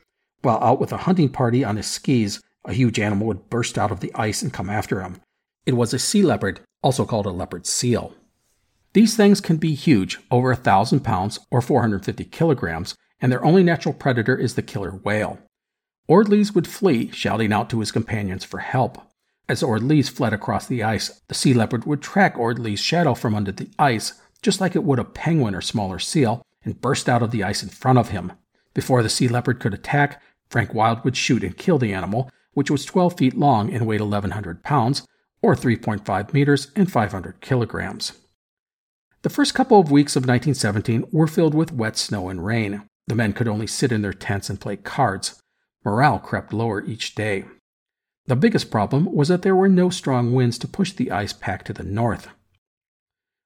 S1: While out with a hunting party on his skis, a huge animal would burst out of the ice and come after him. It was a sea leopard, also called a leopard seal. These things can be huge, over a thousand pounds or 450 kilograms, and their only natural predator is the killer whale. Ord Lees would flee, shouting out to his companions for help. As Ord Lees fled across the ice, the sea leopard would track Ord Lees' shadow from under the ice, just like it would a penguin or smaller seal, and burst out of the ice in front of him. Before the sea leopard could attack, Frank Wild would shoot and kill the animal, which was 12 feet long and weighed 1,100 pounds, or 3.5 meters and 500 kilograms. The first couple of weeks of 1917 were filled with wet snow and rain. The men could only sit in their tents and play cards. Morale crept lower each day. The biggest problem was that there were no strong winds to push the ice pack to the north.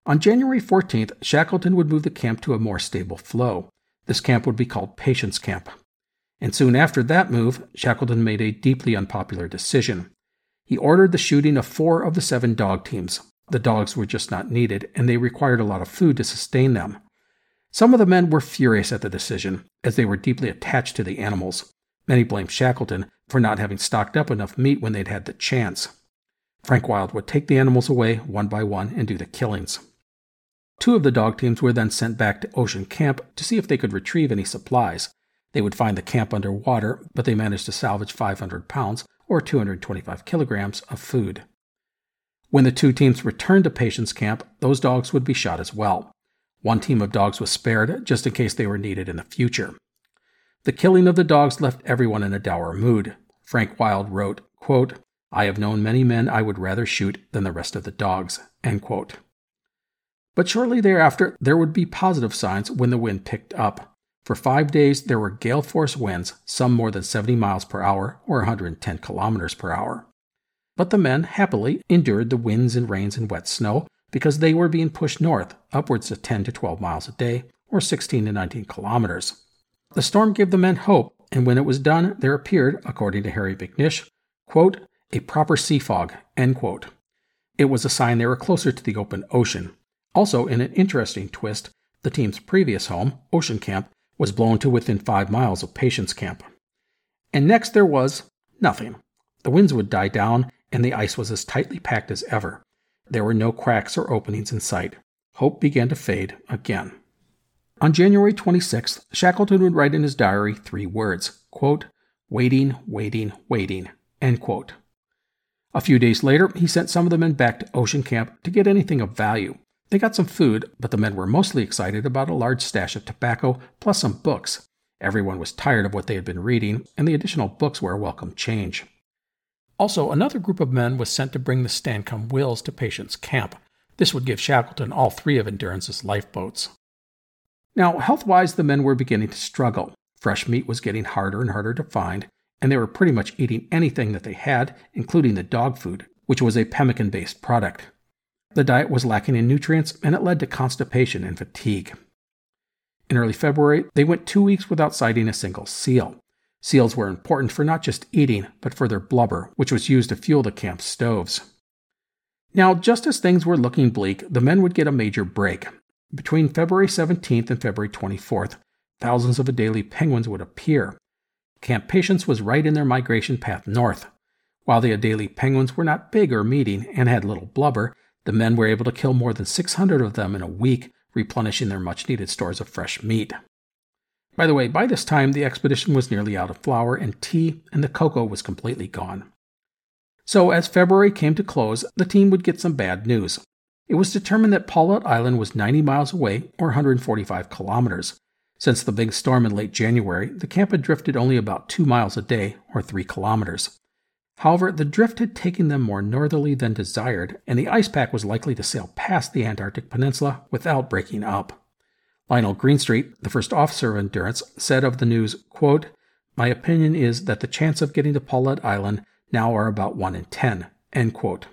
S1: On January 14th, Shackleton would move the camp to a more stable floe. This camp would be called Patience Camp. And soon after that move, Shackleton made a deeply unpopular decision. He ordered the shooting of four of the seven dog teams. The dogs were just not needed, and they required a lot of food to sustain them. Some of the men were furious at the decision, as they were deeply attached to the animals. Many blamed Shackleton for not having stocked up enough meat when they'd had the chance. Frank Wild would take the animals away one by one and do the killings. Two of the dog teams were then sent back to Ocean Camp to see if they could retrieve any supplies. They would find the camp under water, but they managed to salvage 500 pounds, or 225 kilograms, of food. When the two teams returned to Patience Camp, those dogs would be shot as well. One team of dogs was spared just in case they were needed in the future. The killing of the dogs left everyone in a dour mood. Frank Wild wrote, quote, I have known many men I would rather shoot than the rest of the dogs. But shortly thereafter, there would be positive signs when the wind picked up. For five days, there were gale force winds, some more than 70 miles per hour or 110 kilometers per hour. But the men happily endured the winds and rains and wet snow because they were being pushed north, upwards of 10 to 12 miles a day, or 16 to 19 kilometers. The storm gave the men hope, and when it was done, there appeared, according to Harry McNish, quote, a proper sea fog, end quote. It was a sign they were closer to the open ocean. Also, in an interesting twist, the team's previous home, Ocean Camp, was blown to within five miles of Patience Camp. And next there was nothing. The winds would die down, and the ice was as tightly packed as ever. There were no cracks or openings in sight. Hope began to fade again. On January 26th, Shackleton would write in his diary three words quote, waiting, waiting, waiting. End quote. A few days later, he sent some of the men back to Ocean Camp to get anything of value. They got some food, but the men were mostly excited about a large stash of tobacco plus some books. Everyone was tired of what they had been reading, and the additional books were a welcome change. Also, another group of men was sent to bring the Stancomb Wills to Patience Camp. This would give Shackleton all three of Endurance's lifeboats. Now, health wise, the men were beginning to struggle. Fresh meat was getting harder and harder to find, and they were pretty much eating anything that they had, including the dog food, which was a pemmican based product. The diet was lacking in nutrients, and it led to constipation and fatigue. In early February, they went two weeks without sighting a single seal. Seals were important for not just eating, but for their blubber, which was used to fuel the camp's stoves. Now, just as things were looking bleak, the men would get a major break. Between February 17th and February 24th, thousands of Adelie penguins would appear. Camp Patience was right in their migration path north. While the Adelie penguins were not big or meaty and had little blubber, the men were able to kill more than 600 of them in a week, replenishing their much needed stores of fresh meat. By the way, by this time, the expedition was nearly out of flour and tea, and the cocoa was completely gone. So, as February came to close, the team would get some bad news. It was determined that Paulet Island was 90 miles away, or 145 kilometers. Since the big storm in late January, the camp had drifted only about 2 miles a day, or 3 kilometers. However, the drift had taken them more northerly than desired, and the ice pack was likely to sail past the Antarctic Peninsula without breaking up. Lionel Greenstreet, the first officer of Endurance, said of the news, quote, My opinion is that the chance of getting to Paulet Island now are about 1 in 10. End quote.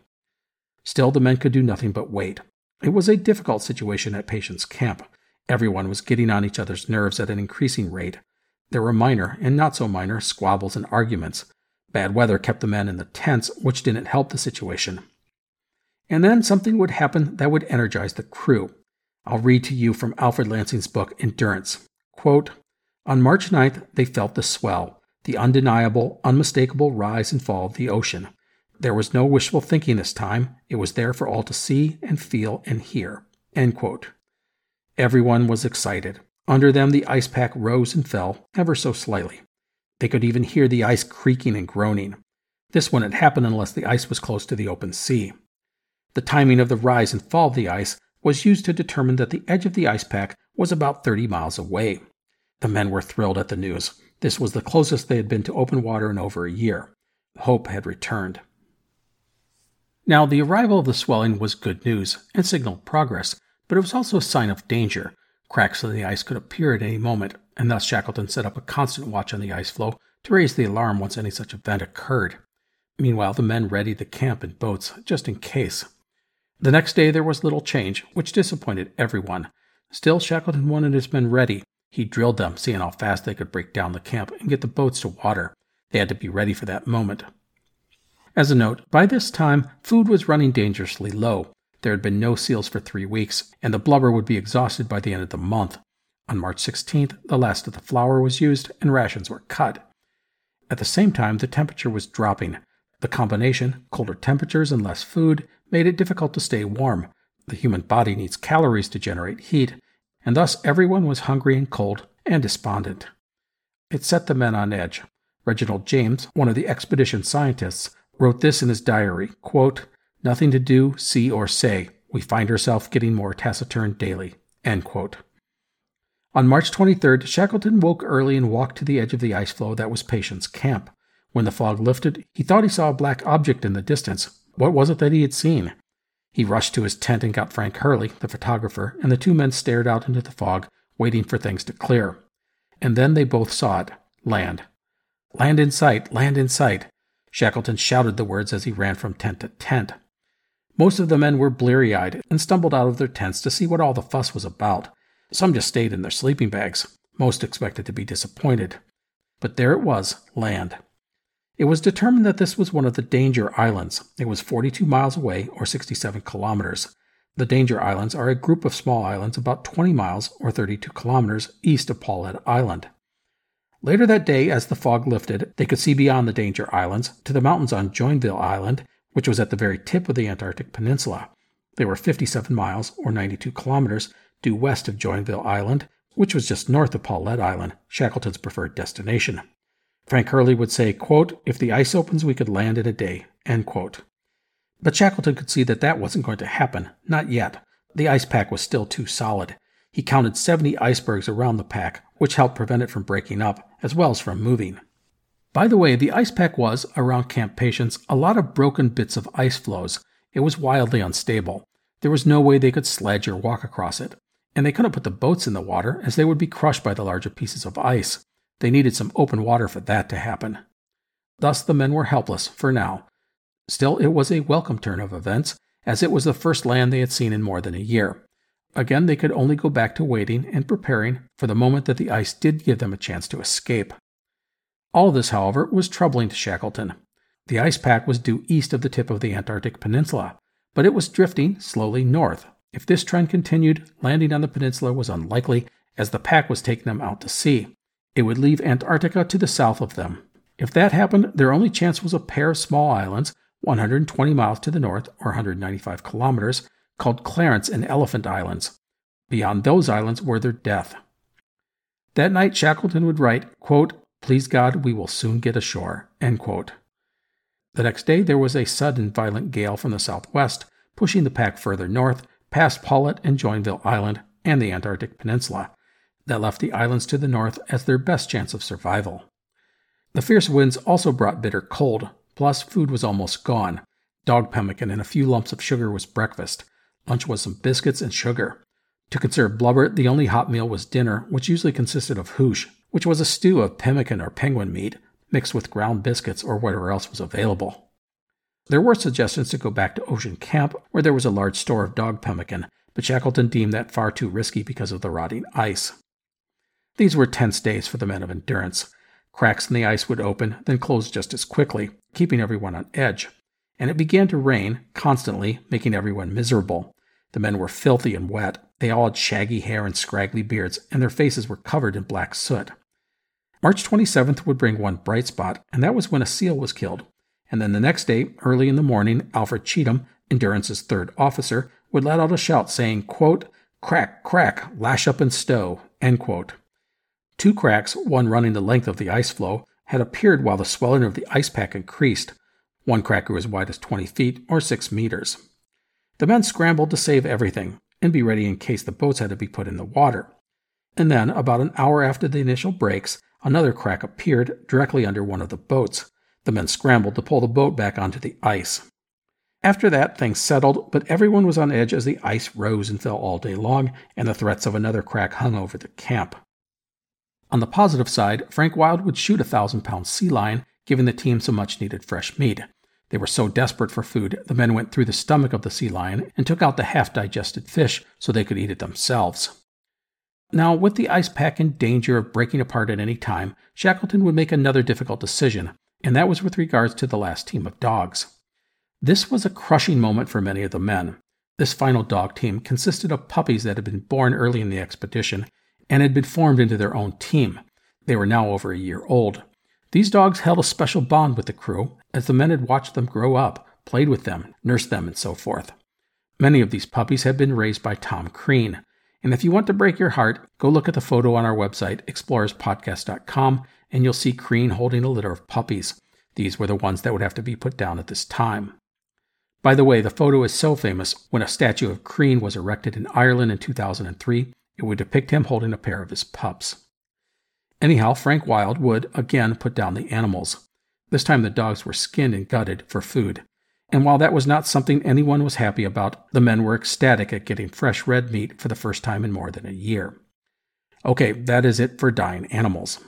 S1: Still, the men could do nothing but wait. It was a difficult situation at Patience Camp. Everyone was getting on each other's nerves at an increasing rate. There were minor and not so minor squabbles and arguments. Bad weather kept the men in the tents, which didn't help the situation. And then something would happen that would energize the crew. I'll read to you from Alfred Lansing's book, Endurance. Quote, On March 9th, they felt the swell, the undeniable, unmistakable rise and fall of the ocean. There was no wishful thinking this time. It was there for all to see and feel and hear. Everyone was excited. Under them, the ice pack rose and fell ever so slightly. They could even hear the ice creaking and groaning. This wouldn't happen unless the ice was close to the open sea. The timing of the rise and fall of the ice was used to determine that the edge of the ice pack was about 30 miles away. The men were thrilled at the news. This was the closest they had been to open water in over a year. Hope had returned. Now, the arrival of the swelling was good news and signaled progress, but it was also a sign of danger. Cracks in the ice could appear at any moment, and thus Shackleton set up a constant watch on the ice floe to raise the alarm once any such event occurred. Meanwhile, the men readied the camp in boats, just in case. The next day there was little change, which disappointed everyone. Still, Shackleton wanted his men ready. He drilled them, seeing how fast they could break down the camp and get the boats to water. They had to be ready for that moment. As a note, by this time, food was running dangerously low. There had been no seals for three weeks, and the blubber would be exhausted by the end of the month. On March 16th, the last of the flour was used and rations were cut. At the same time, the temperature was dropping. The combination, colder temperatures and less food, made it difficult to stay warm. The human body needs calories to generate heat, and thus everyone was hungry and cold and despondent. It set the men on edge. Reginald James, one of the expedition scientists, wrote this in his diary quote, Nothing to do, see, or say. We find ourselves getting more taciturn daily. End quote. On March 23rd, Shackleton woke early and walked to the edge of the ice floe that was Patience Camp. When the fog lifted, he thought he saw a black object in the distance. What was it that he had seen? He rushed to his tent and got Frank Hurley, the photographer, and the two men stared out into the fog, waiting for things to clear. And then they both saw it land. Land in sight, land in sight. Shackleton shouted the words as he ran from tent to tent. Most of the men were bleary eyed and stumbled out of their tents to see what all the fuss was about. Some just stayed in their sleeping bags. Most expected to be disappointed. But there it was, land. It was determined that this was one of the Danger Islands. It was 42 miles away, or 67 kilometers. The Danger Islands are a group of small islands about 20 miles, or 32 kilometers, east of Paulet Island. Later that day, as the fog lifted, they could see beyond the Danger Islands to the mountains on Joinville Island, which was at the very tip of the Antarctic Peninsula. They were 57 miles, or 92 kilometers, due west of Joinville Island, which was just north of Paulet Island, Shackleton's preferred destination. Frank Hurley would say, quote, If the ice opens, we could land in a day. End quote. But Shackleton could see that that wasn't going to happen. Not yet. The ice pack was still too solid. He counted 70 icebergs around the pack, which helped prevent it from breaking up, as well as from moving. By the way, the ice pack was, around Camp Patience, a lot of broken bits of ice floes. It was wildly unstable. There was no way they could sledge or walk across it and they couldn't put the boats in the water as they would be crushed by the larger pieces of ice. They needed some open water for that to happen. Thus, the men were helpless for now. Still, it was a welcome turn of events, as it was the first land they had seen in more than a year. Again, they could only go back to waiting and preparing for the moment that the ice did give them a chance to escape. All this, however, was troubling to Shackleton. The ice pack was due east of the tip of the Antarctic Peninsula, but it was drifting slowly north. If this trend continued, landing on the peninsula was unlikely, as the pack was taking them out to sea. It would leave Antarctica to the south of them. If that happened, their only chance was a pair of small islands, 120 miles to the north, or 195 kilometers, called Clarence and Elephant Islands. Beyond those islands were their death. That night, Shackleton would write, quote, Please God, we will soon get ashore. End quote. The next day, there was a sudden violent gale from the southwest, pushing the pack further north, past Paulet and Joinville Island and the Antarctic Peninsula, that left the islands to the north as their best chance of survival. The fierce winds also brought bitter cold, plus food was almost gone. Dog pemmican and a few lumps of sugar was breakfast. Lunch was some biscuits and sugar. To conserve blubber, the only hot meal was dinner, which usually consisted of hoosh, which was a stew of pemmican or penguin meat, mixed with ground biscuits or whatever else was available. There were suggestions to go back to Ocean Camp, where there was a large store of dog pemmican, but Shackleton deemed that far too risky because of the rotting ice. These were tense days for the men of endurance. Cracks in the ice would open, then close just as quickly, keeping everyone on edge. And it began to rain, constantly, making everyone miserable. The men were filthy and wet. They all had shaggy hair and scraggly beards, and their faces were covered in black soot. March 27th would bring one bright spot, and that was when a seal was killed. And then the next day, early in the morning, Alfred Cheetham, Endurance's third officer, would let out a shout saying, quote, Crack, crack, lash up and stow, end quote. Two cracks, one running the length of the ice floe, had appeared while the swelling of the ice pack increased. One crack grew as wide as 20 feet, or 6 meters. The men scrambled to save everything and be ready in case the boats had to be put in the water. And then, about an hour after the initial breaks, another crack appeared directly under one of the boats. The men scrambled to pull the boat back onto the ice. After that, things settled, but everyone was on edge as the ice rose and fell all day long, and the threats of another crack hung over the camp. On the positive side, Frank Wild would shoot a thousand pound sea lion, giving the team some much needed fresh meat. They were so desperate for food, the men went through the stomach of the sea lion and took out the half digested fish so they could eat it themselves. Now, with the ice pack in danger of breaking apart at any time, Shackleton would make another difficult decision, and that was with regards to the last team of dogs. This was a crushing moment for many of the men. This final dog team consisted of puppies that had been born early in the expedition and had been formed into their own team. They were now over a year old. These dogs held a special bond with the crew, as the men had watched them grow up, played with them, nursed them, and so forth. Many of these puppies had been raised by Tom Crean. And if you want to break your heart, go look at the photo on our website, explorerspodcast.com, and you'll see Crean holding a litter of puppies. These were the ones that would have to be put down at this time. By the way, the photo is so famous when a statue of Crean was erected in Ireland in 2003 it would depict him holding a pair of his pups. Anyhow, Frank Wild would again put down the animals. This time the dogs were skinned and gutted for food. And while that was not something anyone was happy about, the men were ecstatic at getting fresh red meat for the first time in more than a year. Okay, that is it for dying animals.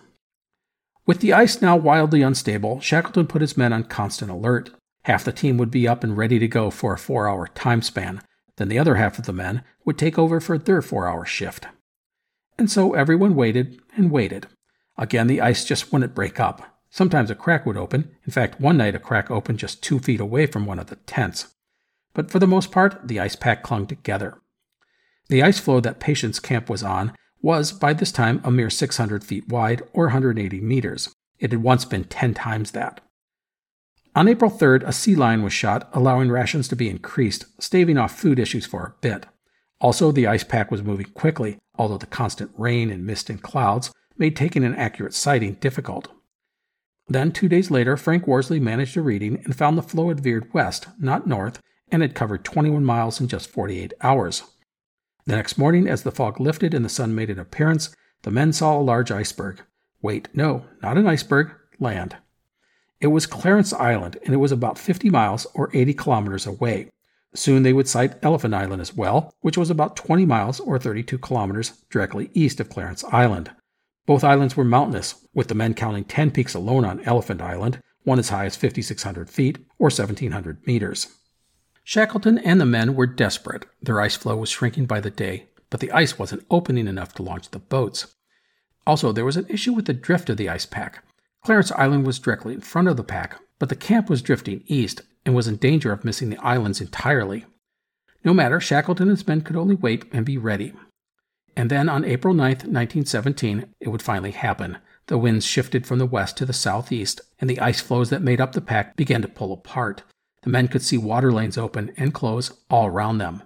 S1: With the ice now wildly unstable, Shackleton put his men on constant alert. Half the team would be up and ready to go for a four hour time span, then the other half of the men would take over for their four hour shift. And so everyone waited and waited. Again, the ice just wouldn't break up. Sometimes a crack would open. In fact, one night a crack opened just two feet away from one of the tents. But for the most part, the ice pack clung together. The ice floe that Patience Camp was on was, by this time, a mere 600 feet wide or 180 meters. It had once been 10 times that. On April 3rd, a sea lion was shot, allowing rations to be increased, staving off food issues for a bit. Also, the ice pack was moving quickly, although the constant rain and mist and clouds made taking an accurate sighting difficult. Then, two days later, Frank Worsley managed a reading and found the floe had veered west, not north, and had covered 21 miles in just 48 hours. The next morning, as the fog lifted and the sun made an appearance, the men saw a large iceberg. Wait, no, not an iceberg, land. It was Clarence Island, and it was about 50 miles or 80 kilometers away. Soon they would sight Elephant Island as well, which was about 20 miles or 32 kilometers directly east of Clarence Island. Both islands were mountainous, with the men counting 10 peaks alone on Elephant Island, one as high as 5,600 feet or 1,700 meters. Shackleton and the men were desperate. Their ice floe was shrinking by the day, but the ice wasn't opening enough to launch the boats. Also, there was an issue with the drift of the ice pack. Clarence Island was directly in front of the pack, but the camp was drifting east and was in danger of missing the islands entirely. No matter, Shackleton and his men could only wait and be ready. And then on April 9, 1917, it would finally happen. The winds shifted from the west to the southeast, and the ice floes that made up the pack began to pull apart. The men could see water lanes open and close all around them.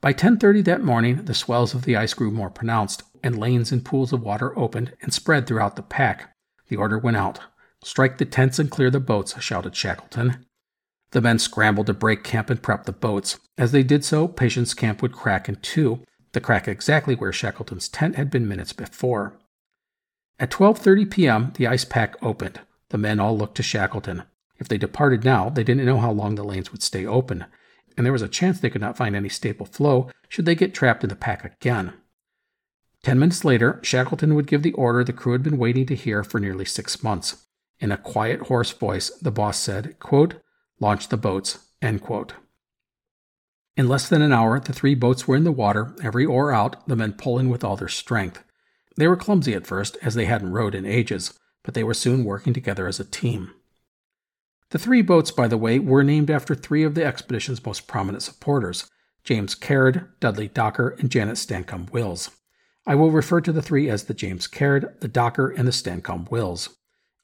S1: By 10:30 that morning, the swells of the ice grew more pronounced, and lanes and pools of water opened and spread throughout the pack. The order went out. Strike the tents and clear the boats, shouted Shackleton. The men scrambled to break camp and prep the boats. As they did so, Patience Camp would crack in two, the crack exactly where Shackleton's tent had been minutes before. At 12:30 p.m., the ice pack opened. The men all looked to Shackleton. If they departed now, they didn't know how long the lanes would stay open, and there was a chance they could not find any stable floe should they get trapped in the pack again. Ten minutes later, Shackleton would give the order the crew had been waiting to hear for nearly six months. In a quiet, hoarse voice, the boss said, quote, Launch the boats. End quote. In less than an hour, the three boats were in the water, every oar out, the men pulling with all their strength. They were clumsy at first, as they hadn't rowed in ages, but they were soon working together as a team. The three boats, by the way, were named after three of the expedition's most prominent supporters James Caird, Dudley Docker, and Janet Stancomb Wills. I will refer to the three as the James Caird, the Docker, and the Stancomb Wills.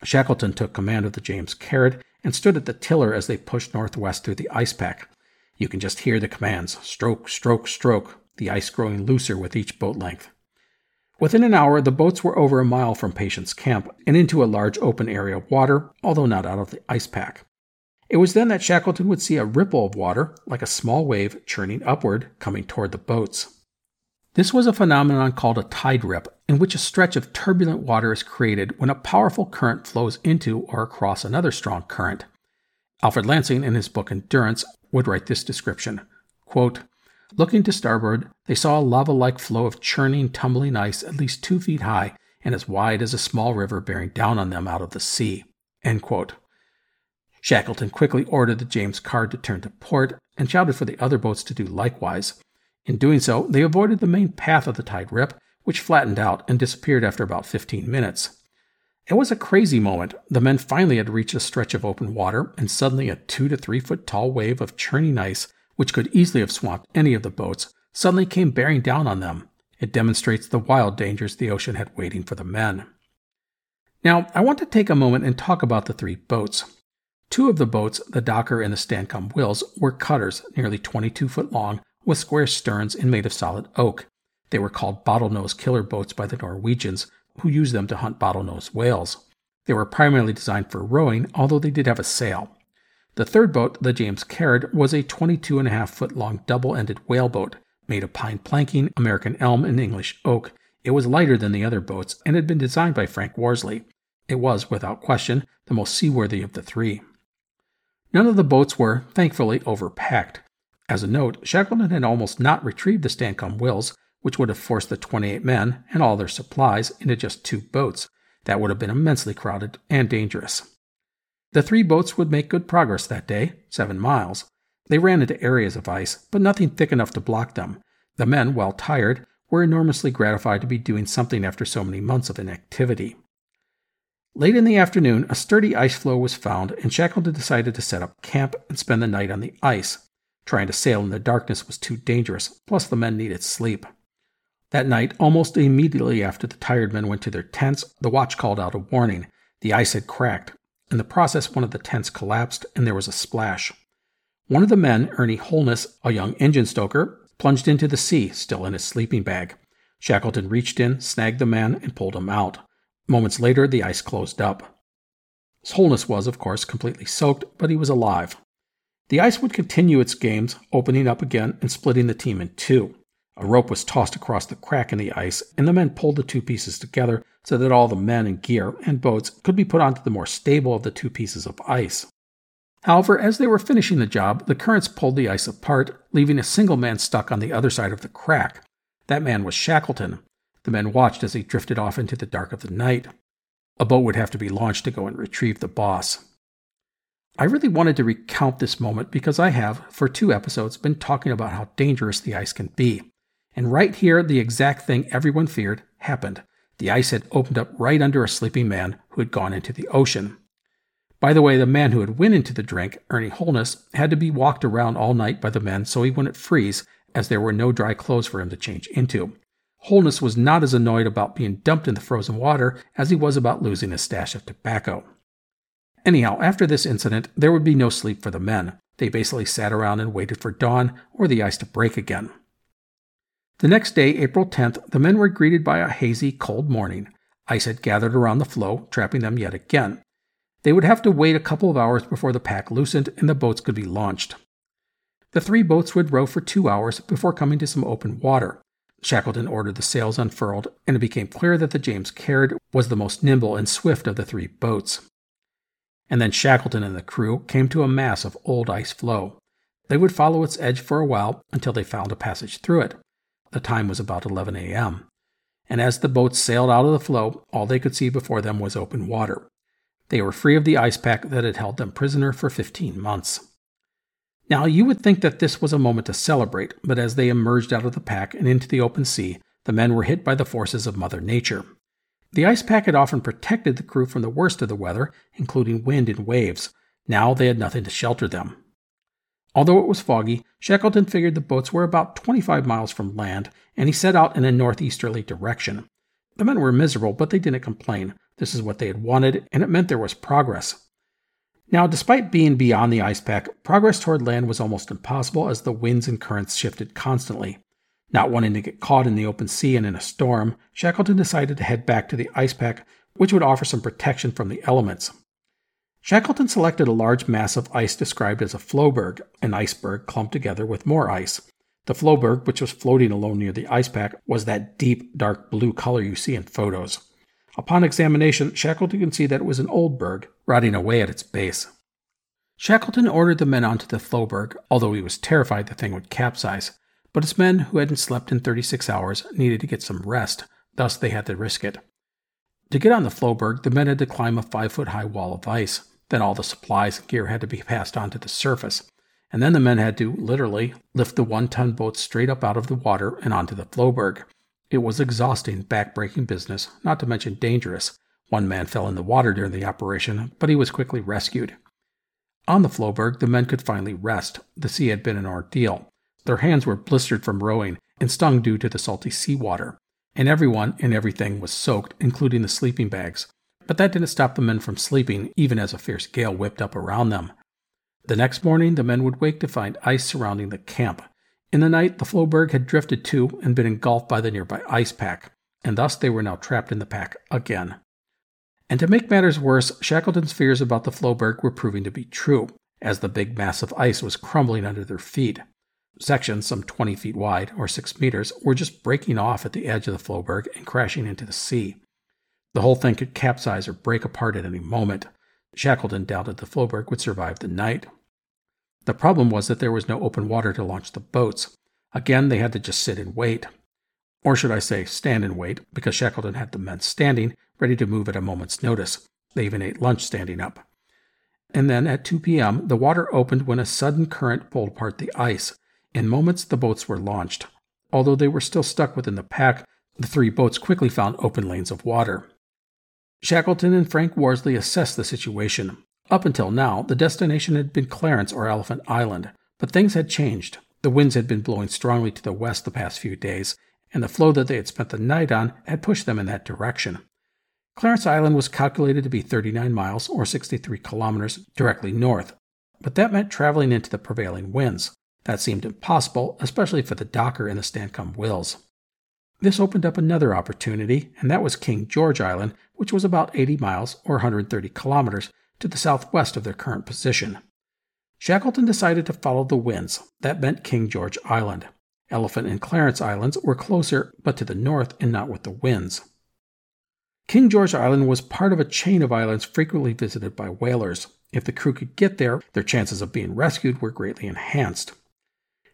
S1: Shackleton took command of the James Caird and stood at the tiller as they pushed northwest through the ice pack, you can just hear the commands stroke, stroke, stroke, the ice growing looser with each boat length. Within an hour, the boats were over a mile from Patience Camp and into a large open area of water, although not out of the ice pack. It was then that Shackleton would see a ripple of water, like a small wave, churning upward, coming toward the boats. This was a phenomenon called a tide rip, in which a stretch of turbulent water is created when a powerful current flows into or across another strong current. Alfred Lansing, in his book Endurance, would write this description quote, Looking to starboard, they saw a lava like flow of churning, tumbling ice at least two feet high and as wide as a small river bearing down on them out of the sea. Shackleton quickly ordered the James Caird to turn to port and shouted for the other boats to do likewise. In doing so, they avoided the main path of the tide rip, which flattened out and disappeared after about 15 minutes. It was a crazy moment. The men finally had reached a stretch of open water, and suddenly a two to three foot tall wave of churning ice, which could easily have swamped any of the boats, suddenly came bearing down on them. It demonstrates the wild dangers the ocean had waiting for the men. Now, I want to take a moment and talk about the three boats. Two of the boats, the Docker and the Stancomb Wills, were cutters nearly 22 foot long with square sterns and made of solid oak. They were called bottlenose killer boats by the Norwegians who used them to hunt bottlenose whales. They were primarily designed for rowing, although they did have a sail. The third boat, the James Caird, was a 22 and a half foot long double ended whaleboat made of pine planking, American elm, and English oak. It was lighter than the other boats and had been designed by Frank Worsley. It was, without question, the most seaworthy of the three. None of the boats were, thankfully, overpacked. As a note, Shackleton had almost not retrieved the Stancomb Wills, which would have forced the 28 men and all their supplies into just two boats. That would have been immensely crowded and dangerous. The three boats would make good progress that day, seven miles. They ran into areas of ice, but nothing thick enough to block them. The men, while tired, were enormously gratified to be doing something after so many months of inactivity. Late in the afternoon, a sturdy ice floe was found, and Shackleton decided to set up camp and spend the night on the ice. Trying to sail in the darkness was too dangerous, plus the men needed sleep. That night, almost immediately after the tired men went to their tents, the watch called out a warning. The ice had cracked. In the process, one of the tents collapsed and there was a splash. One of the men, Ernie Holness, a young engine stoker, plunged into the sea, still in his sleeping bag. Shackleton reached in, snagged the man, and pulled him out. Moments later, the ice closed up. Holness was, of course, completely soaked, but he was alive. The ice would continue its games, opening up again and splitting the team in two. A rope was tossed across the crack in the ice, and the men pulled the two pieces together so that all the men and gear and boats could be put onto the more stable of the two pieces of ice. However, as they were finishing the job, the currents pulled the ice apart, leaving a single man stuck on the other side of the crack. That man was Shackleton. The men watched as he drifted off into the dark of the night. A boat would have to be launched to go and retrieve the boss. I really wanted to recount this moment because I have, for two episodes, been talking about how dangerous the ice can be. And right here, the exact thing everyone feared happened. The ice had opened up right under a sleeping man who had gone into the ocean. By the way, the man who had went into the drink, Ernie Holness, had to be walked around all night by the men so he wouldn't freeze, as there were no dry clothes for him to change into. Holness was not as annoyed about being dumped in the frozen water as he was about losing his stash of tobacco. Anyhow, after this incident, there would be no sleep for the men. They basically sat around and waited for dawn or the ice to break again. The next day, April 10th, the men were greeted by a hazy, cold morning. Ice had gathered around the floe, trapping them yet again. They would have to wait a couple of hours before the pack loosened and the boats could be launched. The three boats would row for two hours before coming to some open water. Shackleton ordered the sails unfurled, and it became clear that the James Caird was the most nimble and swift of the three boats. And then Shackleton and the crew came to a mass of old ice floe. They would follow its edge for a while until they found a passage through it. The time was about 11 a.m. And as the boats sailed out of the floe, all they could see before them was open water. They were free of the ice pack that had held them prisoner for 15 months. Now, you would think that this was a moment to celebrate, but as they emerged out of the pack and into the open sea, the men were hit by the forces of Mother Nature. The ice pack had often protected the crew from the worst of the weather, including wind and waves. Now they had nothing to shelter them. Although it was foggy, Shackleton figured the boats were about 25 miles from land, and he set out in a northeasterly direction. The men were miserable, but they didn't complain. This is what they had wanted, and it meant there was progress. Now, despite being beyond the ice pack, progress toward land was almost impossible as the winds and currents shifted constantly. Not wanting to get caught in the open sea and in a storm, Shackleton decided to head back to the ice pack, which would offer some protection from the elements. Shackleton selected a large mass of ice described as a floeberg, an iceberg clumped together with more ice. The floeberg, which was floating alone near the ice pack, was that deep, dark blue color you see in photos. Upon examination, Shackleton could see that it was an old berg, rotting away at its base. Shackleton ordered the men onto the floeberg, although he was terrified the thing would capsize. But his men, who hadn't slept in 36 hours, needed to get some rest, thus, they had to risk it. To get on the Floeberg, the men had to climb a five foot high wall of ice. Then all the supplies and gear had to be passed onto the surface. And then the men had to, literally, lift the one ton boat straight up out of the water and onto the Floeberg. It was exhausting, back-breaking business, not to mention dangerous. One man fell in the water during the operation, but he was quickly rescued. On the Floeberg, the men could finally rest. The sea had been an ordeal. Their hands were blistered from rowing and stung due to the salty seawater, and everyone and everything was soaked, including the sleeping bags. But that didn't stop the men from sleeping, even as a fierce gale whipped up around them. The next morning, the men would wake to find ice surrounding the camp. In the night, the Floeberg had drifted to and been engulfed by the nearby ice pack, and thus they were now trapped in the pack again. And to make matters worse, Shackleton's fears about the Floeberg were proving to be true, as the big mass of ice was crumbling under their feet. Sections, some 20 feet wide or 6 meters, were just breaking off at the edge of the Floeberg and crashing into the sea. The whole thing could capsize or break apart at any moment. Shackleton doubted the Floeberg would survive the night. The problem was that there was no open water to launch the boats. Again, they had to just sit and wait. Or should I say, stand and wait, because Shackleton had the men standing, ready to move at a moment's notice. They even ate lunch standing up. And then at 2 p.m., the water opened when a sudden current pulled apart the ice. In moments, the boats were launched. Although they were still stuck within the pack, the three boats quickly found open lanes of water. Shackleton and Frank Worsley assessed the situation. Up until now, the destination had been Clarence or Elephant Island, but things had changed. The winds had been blowing strongly to the west the past few days, and the floe that they had spent the night on had pushed them in that direction. Clarence Island was calculated to be 39 miles or 63 kilometers directly north, but that meant traveling into the prevailing winds. That seemed impossible, especially for the docker and the Stancomb Wills. This opened up another opportunity, and that was King George Island, which was about 80 miles or 130 kilometers to the southwest of their current position. Shackleton decided to follow the winds. That meant King George Island. Elephant and Clarence Islands were closer, but to the north and not with the winds. King George Island was part of a chain of islands frequently visited by whalers. If the crew could get there, their chances of being rescued were greatly enhanced.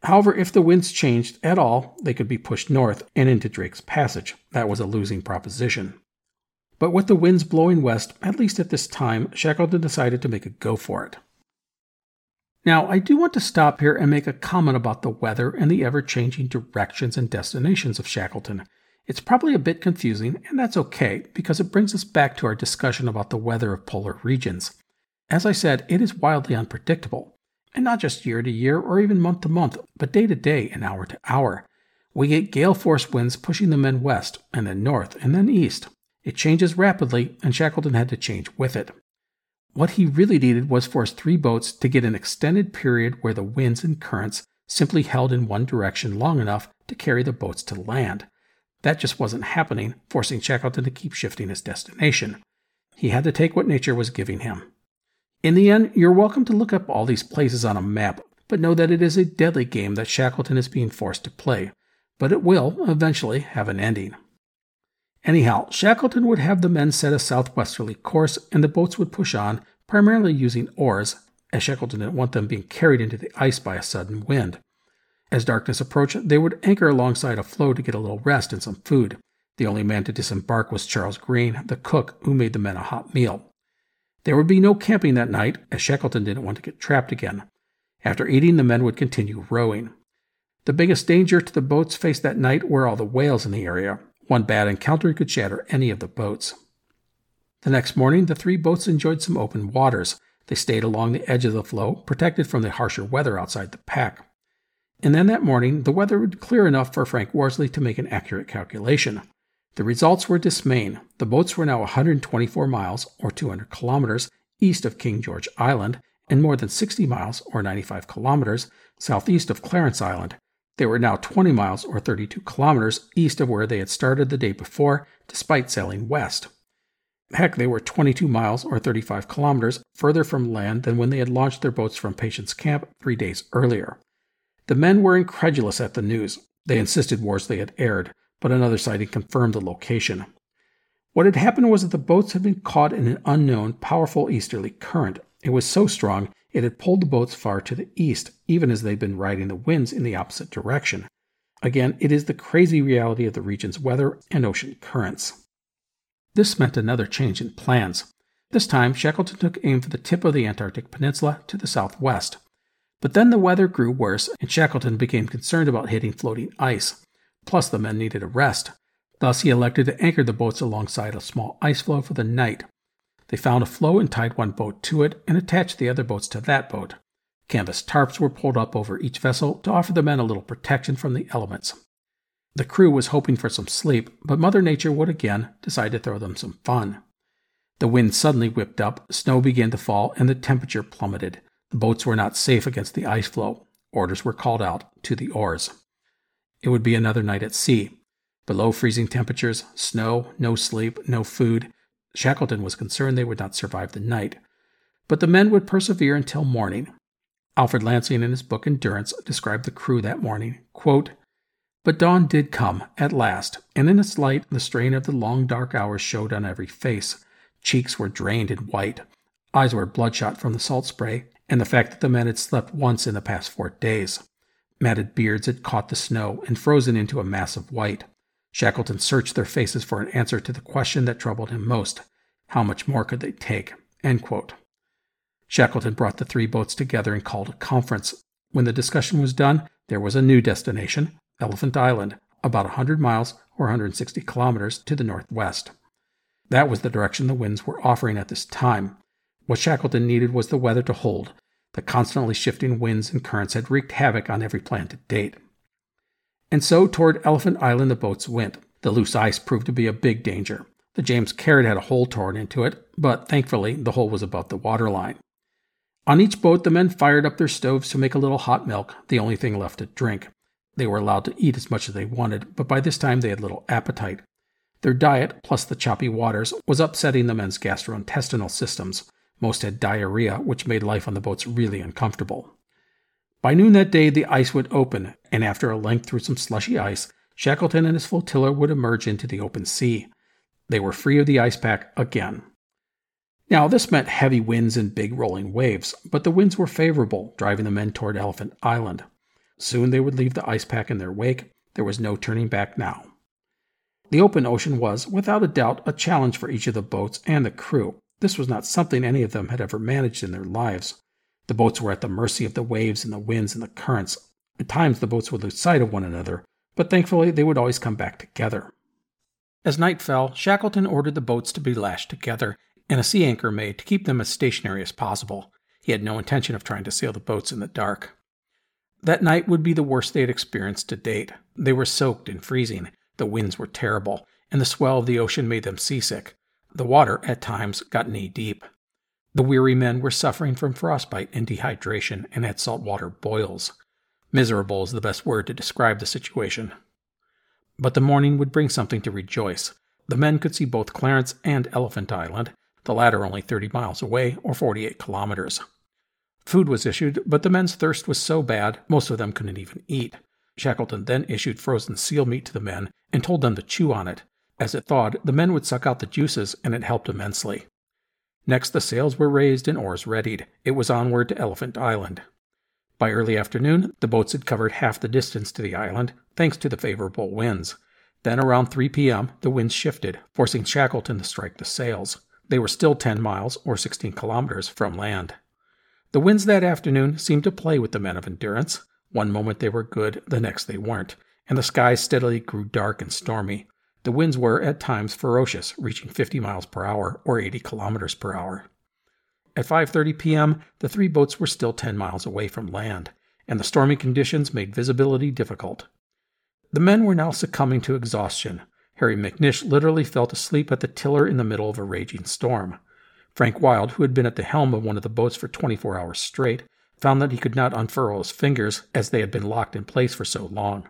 S1: However, if the winds changed at all, they could be pushed north and into Drake's Passage. That was a losing proposition. But with the winds blowing west, at least at this time, Shackleton decided to make a go for it. Now, I do want to stop here and make a comment about the weather and the ever changing directions and destinations of Shackleton. It's probably a bit confusing, and that's okay because it brings us back to our discussion about the weather of polar regions. As I said, it is wildly unpredictable, and not just year to year or even month to month, but day to day and hour to hour. We get gale force winds pushing the men west, and then north, and then east. It changes rapidly, and Shackleton had to change with it. What he really needed was for his three boats to get an extended period where the winds and currents simply held in one direction long enough to carry the boats to land. That just wasn't happening, forcing Shackleton to keep shifting his destination. He had to take what nature was giving him. In the end, you're welcome to look up all these places on a map, but know that it is a deadly game that Shackleton is being forced to play. But it will, eventually, have an ending. Anyhow, Shackleton would have the men set a southwesterly course, and the boats would push on, primarily using oars, as Shackleton didn't want them being carried into the ice by a sudden wind. As darkness approached, they would anchor alongside a floe to get a little rest and some food. The only man to disembark was Charles Green, the cook, who made the men a hot meal. There would be no camping that night, as Shackleton didn't want to get trapped again. After eating, the men would continue rowing. The biggest danger to the boats faced that night were all the whales in the area, one bad encounter could shatter any of the boats. The next morning, the three boats enjoyed some open waters. They stayed along the edge of the floe, protected from the harsher weather outside the pack. And then that morning, the weather would clear enough for Frank Worsley to make an accurate calculation. The results were dismaying. The boats were now 124 miles, or 200 kilometers, east of King George Island, and more than 60 miles, or 95 kilometers, southeast of Clarence Island, they were now 20 miles or 32 kilometers east of where they had started the day before, despite sailing west. Heck, they were 22 miles or 35 kilometers further from land than when they had launched their boats from Patience Camp three days earlier. The men were incredulous at the news. They insisted Worsley had erred, but another sighting confirmed the location. What had happened was that the boats had been caught in an unknown, powerful easterly current. It was so strong it had pulled the boats far to the east, even as they'd been riding the winds in the opposite direction. Again, it is the crazy reality of the region's weather and ocean currents. This meant another change in plans. This time, Shackleton took aim for the tip of the Antarctic Peninsula to the southwest. But then the weather grew worse, and Shackleton became concerned about hitting floating ice. Plus, the men needed a rest. Thus, he elected to anchor the boats alongside a small ice floe for the night, they found a floe and tied one boat to it and attached the other boats to that boat. Canvas tarps were pulled up over each vessel to offer the men a little protection from the elements. The crew was hoping for some sleep, but Mother Nature would again decide to throw them some fun. The wind suddenly whipped up, snow began to fall, and the temperature plummeted. The boats were not safe against the ice floe. Orders were called out to the oars. It would be another night at sea. Below freezing temperatures, snow, no sleep, no food, Shackleton was concerned they would not survive the night, but the men would persevere until morning. Alfred Lansing, in his book Endurance, described the crew that morning. Quote, but dawn did come, at last, and in its light the strain of the long dark hours showed on every face. Cheeks were drained and white, eyes were bloodshot from the salt spray, and the fact that the men had slept once in the past four days. Matted beards had caught the snow and frozen into a mass of white. Shackleton searched their faces for an answer to the question that troubled him most how much more could they take? Shackleton brought the three boats together and called a conference. When the discussion was done, there was a new destination, Elephant Island, about a 100 miles or 160 kilometers to the northwest. That was the direction the winds were offering at this time. What Shackleton needed was the weather to hold. The constantly shifting winds and currents had wreaked havoc on every plan to date. And so toward Elephant Island the boats went. The loose ice proved to be a big danger. The James Caird had a hole torn into it, but thankfully the hole was above the waterline. On each boat, the men fired up their stoves to make a little hot milk, the only thing left to drink. They were allowed to eat as much as they wanted, but by this time they had little appetite. Their diet, plus the choppy waters, was upsetting the men's gastrointestinal systems. Most had diarrhea, which made life on the boats really uncomfortable. By noon that day, the ice would open, and after a length through some slushy ice, Shackleton and his flotilla would emerge into the open sea. They were free of the ice pack again. Now, this meant heavy winds and big rolling waves, but the winds were favorable, driving the men toward Elephant Island. Soon they would leave the ice pack in their wake. There was no turning back now. The open ocean was, without a doubt, a challenge for each of the boats and the crew. This was not something any of them had ever managed in their lives. The boats were at the mercy of the waves and the winds and the currents. At times the boats would lose sight of one another, but thankfully they would always come back together. As night fell, Shackleton ordered the boats to be lashed together and a sea anchor made to keep them as stationary as possible. He had no intention of trying to sail the boats in the dark. That night would be the worst they had experienced to date. They were soaked and freezing, the winds were terrible, and the swell of the ocean made them seasick. The water, at times, got knee deep. The weary men were suffering from frostbite and dehydration and had saltwater boils. Miserable is the best word to describe the situation. But the morning would bring something to rejoice. The men could see both Clarence and Elephant Island, the latter only 30 miles away, or 48 kilometers. Food was issued, but the men's thirst was so bad, most of them couldn't even eat. Shackleton then issued frozen seal meat to the men and told them to chew on it. As it thawed, the men would suck out the juices, and it helped immensely. Next, the sails were raised and oars readied. It was onward to Elephant Island. By early afternoon, the boats had covered half the distance to the island, thanks to the favorable winds. Then, around 3 p.m., the winds shifted, forcing Shackleton to strike the sails. They were still 10 miles, or 16 kilometers, from land. The winds that afternoon seemed to play with the men of endurance. One moment they were good, the next they weren't, and the sky steadily grew dark and stormy. The winds were at times ferocious, reaching 50 miles per hour or 80 kilometers per hour. At 5:30 p.m., the three boats were still 10 miles away from land, and the stormy conditions made visibility difficult. The men were now succumbing to exhaustion. Harry McNish literally fell asleep at the tiller in the middle of a raging storm. Frank Wild, who had been at the helm of one of the boats for 24 hours straight, found that he could not unfurl his fingers as they had been locked in place for so long.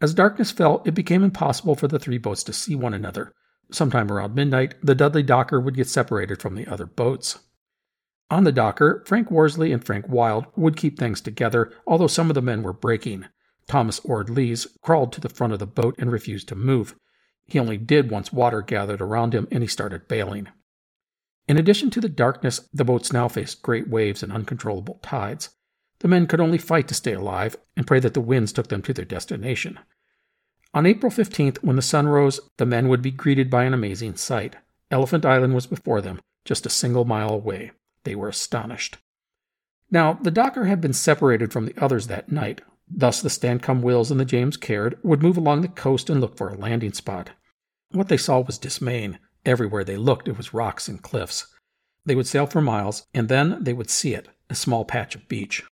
S1: As darkness fell, it became impossible for the three boats to see one another. Sometime around midnight, the Dudley Docker would get separated from the other boats. On the Docker, Frank Worsley and Frank Wild would keep things together, although some of the men were breaking. Thomas Ord Lees crawled to the front of the boat and refused to move. He only did once water gathered around him and he started bailing. In addition to the darkness, the boats now faced great waves and uncontrollable tides. The men could only fight to stay alive and pray that the winds took them to their destination. On April 15th, when the sun rose, the men would be greeted by an amazing sight. Elephant Island was before them, just a single mile away. They were astonished. Now, the docker had been separated from the others that night. Thus, the Stancomb Wills and the James Caird would move along the coast and look for a landing spot. What they saw was dismaying. Everywhere they looked, it was rocks and cliffs. They would sail for miles, and then they would see it a small patch of beach.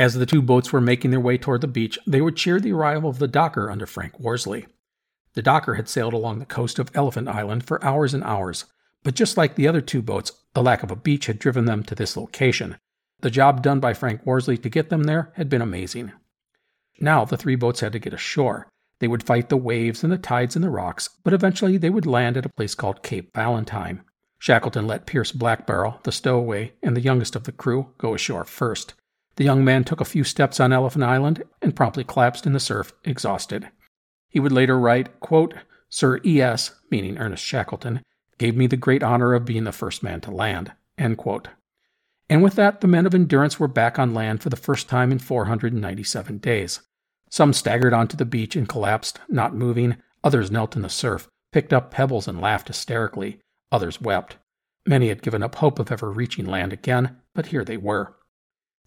S1: As the two boats were making their way toward the beach, they would cheer the arrival of the docker under Frank Worsley. The docker had sailed along the coast of Elephant Island for hours and hours, but just like the other two boats, the lack of a beach had driven them to this location. The job done by Frank Worsley to get them there had been amazing. Now the three boats had to get ashore, they would fight the waves and the tides and the rocks, but eventually they would land at a place called Cape Valentine. Shackleton let Pierce Blackborow, the stowaway, and the youngest of the crew go ashore first. The young man took a few steps on Elephant Island and promptly collapsed in the surf, exhausted. He would later write, quote, Sir E.S., meaning Ernest Shackleton, gave me the great honor of being the first man to land. And with that, the men of endurance were back on land for the first time in 497 days. Some staggered onto the beach and collapsed, not moving. Others knelt in the surf, picked up pebbles, and laughed hysterically. Others wept. Many had given up hope of ever reaching land again, but here they were.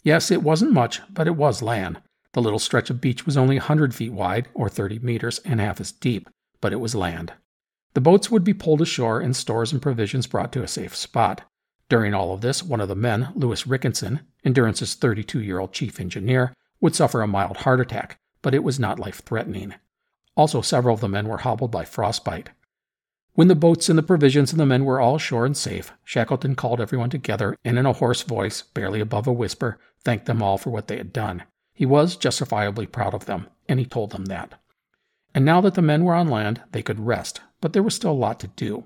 S1: Yes, it wasn't much, but it was land. The little stretch of beach was only a 100 feet wide, or 30 meters, and half as deep, but it was land. The boats would be pulled ashore and stores and provisions brought to a safe spot. During all of this, one of the men, Lewis Rickinson, Endurance's 32 year old chief engineer, would suffer a mild heart attack, but it was not life threatening. Also, several of the men were hobbled by frostbite. When the boats and the provisions and the men were all ashore and safe, Shackleton called everyone together and, in a hoarse voice, barely above a whisper, thanked them all for what they had done. He was justifiably proud of them, and he told them that. And now that the men were on land, they could rest, but there was still a lot to do.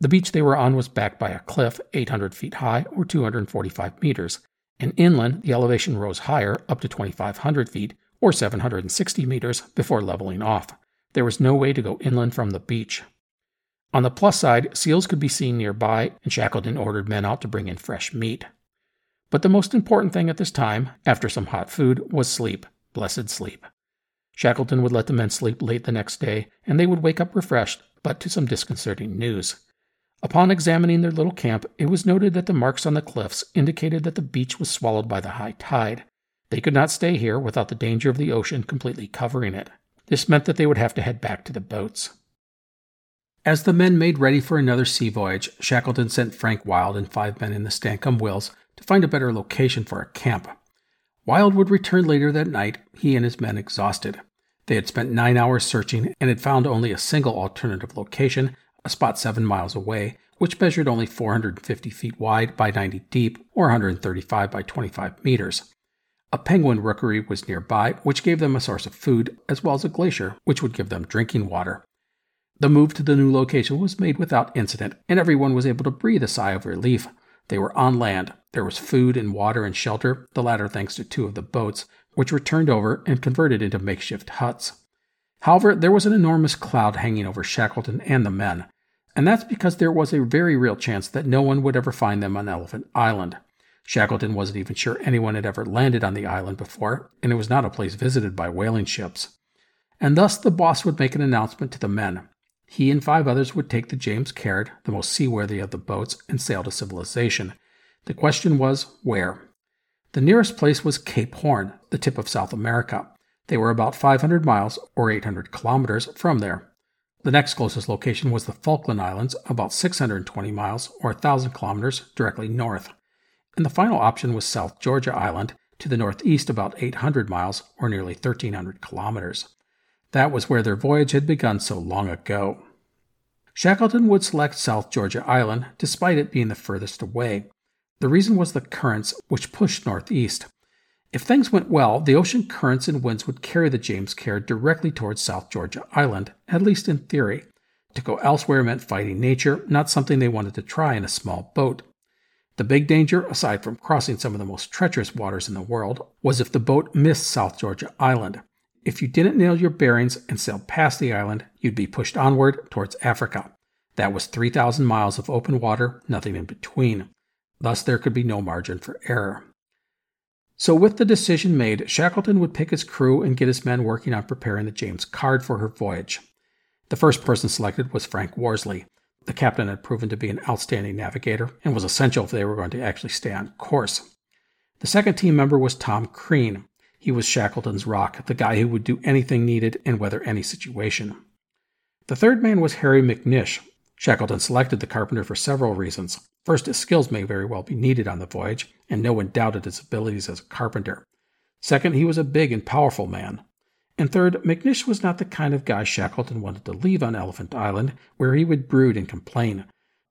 S1: The beach they were on was backed by a cliff 800 feet high or 245 meters, and inland the elevation rose higher, up to 2,500 feet, or 760 meters, before leveling off. There was no way to go inland from the beach. On the plus side, seals could be seen nearby, and Shackleton ordered men out to bring in fresh meat. But the most important thing at this time, after some hot food, was sleep blessed sleep. Shackleton would let the men sleep late the next day, and they would wake up refreshed, but to some disconcerting news. Upon examining their little camp, it was noted that the marks on the cliffs indicated that the beach was swallowed by the high tide. They could not stay here without the danger of the ocean completely covering it. This meant that they would have to head back to the boats. As the men made ready for another sea voyage, Shackleton sent Frank Wild and five men in the Stancomb Wills to find a better location for a camp. Wild would return later that night, he and his men exhausted. They had spent nine hours searching and had found only a single alternative location, a spot seven miles away, which measured only 450 feet wide by 90 deep, or 135 by 25 meters. A penguin rookery was nearby, which gave them a source of food, as well as a glacier, which would give them drinking water. The move to the new location was made without incident, and everyone was able to breathe a sigh of relief. They were on land. There was food and water and shelter, the latter thanks to two of the boats, which were turned over and converted into makeshift huts. However, there was an enormous cloud hanging over Shackleton and the men, and that's because there was a very real chance that no one would ever find them on Elephant Island. Shackleton wasn't even sure anyone had ever landed on the island before, and it was not a place visited by whaling ships. And thus the boss would make an announcement to the men. He and five others would take the James Caird, the most seaworthy of the boats, and sail to civilization. The question was, where? The nearest place was Cape Horn, the tip of South America. They were about 500 miles, or 800 kilometers, from there. The next closest location was the Falkland Islands, about 620 miles, or 1,000 kilometers, directly north. And the final option was South Georgia Island, to the northeast about 800 miles, or nearly 1,300 kilometers. That was where their voyage had begun so long ago. Shackleton would select South Georgia Island, despite it being the furthest away. The reason was the currents, which pushed northeast. If things went well, the ocean currents and winds would carry the James Caird directly towards South Georgia Island, at least in theory. To go elsewhere meant fighting nature, not something they wanted to try in a small boat. The big danger, aside from crossing some of the most treacherous waters in the world, was if the boat missed South Georgia Island. If you didn't nail your bearings and sailed past the island, you'd be pushed onward towards Africa. That was 3,000 miles of open water, nothing in between. Thus, there could be no margin for error. So, with the decision made, Shackleton would pick his crew and get his men working on preparing the James Caird for her voyage. The first person selected was Frank Worsley. The captain had proven to be an outstanding navigator and was essential if they were going to actually stay on course. The second team member was Tom Crean. He was Shackleton's rock, the guy who would do anything needed and weather any situation. The third man was Harry McNish. Shackleton selected the carpenter for several reasons. First, his skills may very well be needed on the voyage, and no one doubted his abilities as a carpenter. Second, he was a big and powerful man. And third, McNish was not the kind of guy Shackleton wanted to leave on Elephant Island, where he would brood and complain.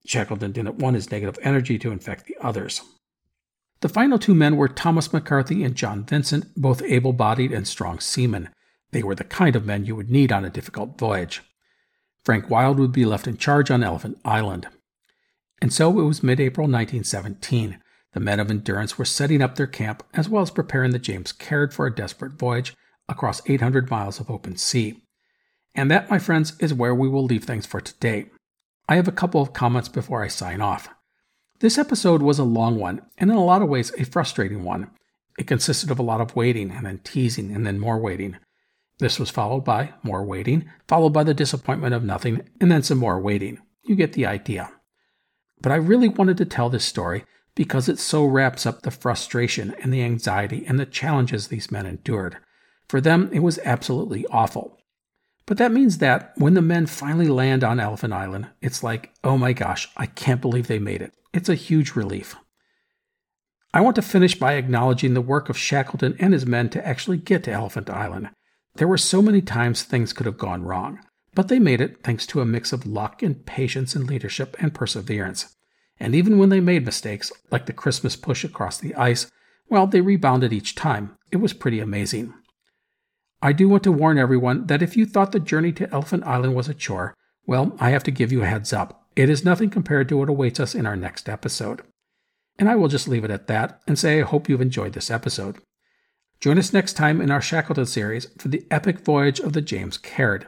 S1: Shackleton didn't want his negative energy to infect the others. The final two men were Thomas McCarthy and John Vincent, both able bodied and strong seamen. They were the kind of men you would need on a difficult voyage. Frank Wild would be left in charge on Elephant Island. And so it was mid April 1917. The men of Endurance were setting up their camp as well as preparing the James Caird for a desperate voyage across 800 miles of open sea. And that, my friends, is where we will leave things for today. I have a couple of comments before I sign off. This episode was a long one, and in a lot of ways, a frustrating one. It consisted of a lot of waiting, and then teasing, and then more waiting. This was followed by more waiting, followed by the disappointment of nothing, and then some more waiting. You get the idea. But I really wanted to tell this story because it so wraps up the frustration and the anxiety and the challenges these men endured. For them, it was absolutely awful. But that means that when the men finally land on Elephant Island, it's like, oh my gosh, I can't believe they made it. It's a huge relief. I want to finish by acknowledging the work of Shackleton and his men to actually get to Elephant Island. There were so many times things could have gone wrong, but they made it thanks to a mix of luck and patience and leadership and perseverance. And even when they made mistakes, like the Christmas push across the ice, well, they rebounded each time. It was pretty amazing. I do want to warn everyone that if you thought the journey to Elephant Island was a chore, well, I have to give you a heads up. It is nothing compared to what awaits us in our next episode. And I will just leave it at that and say I hope you've enjoyed this episode. Join us next time in our Shackleton series for the epic voyage of the James Caird.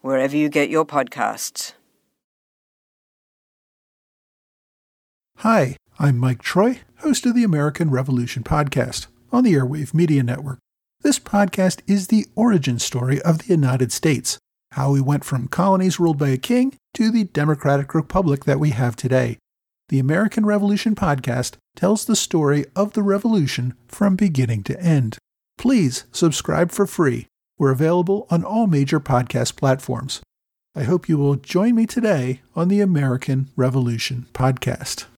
S4: wherever you get your podcasts.
S5: Hi, I'm Mike Troy, host of the American Revolution podcast on the Airwave Media Network. This podcast is the origin story of the United States, how we went from colonies ruled by a king to the democratic republic that we have today. The American Revolution podcast tells the story of the revolution from beginning to end. Please subscribe for free. We're available on all major podcast platforms. I hope you will join me today on the American Revolution podcast.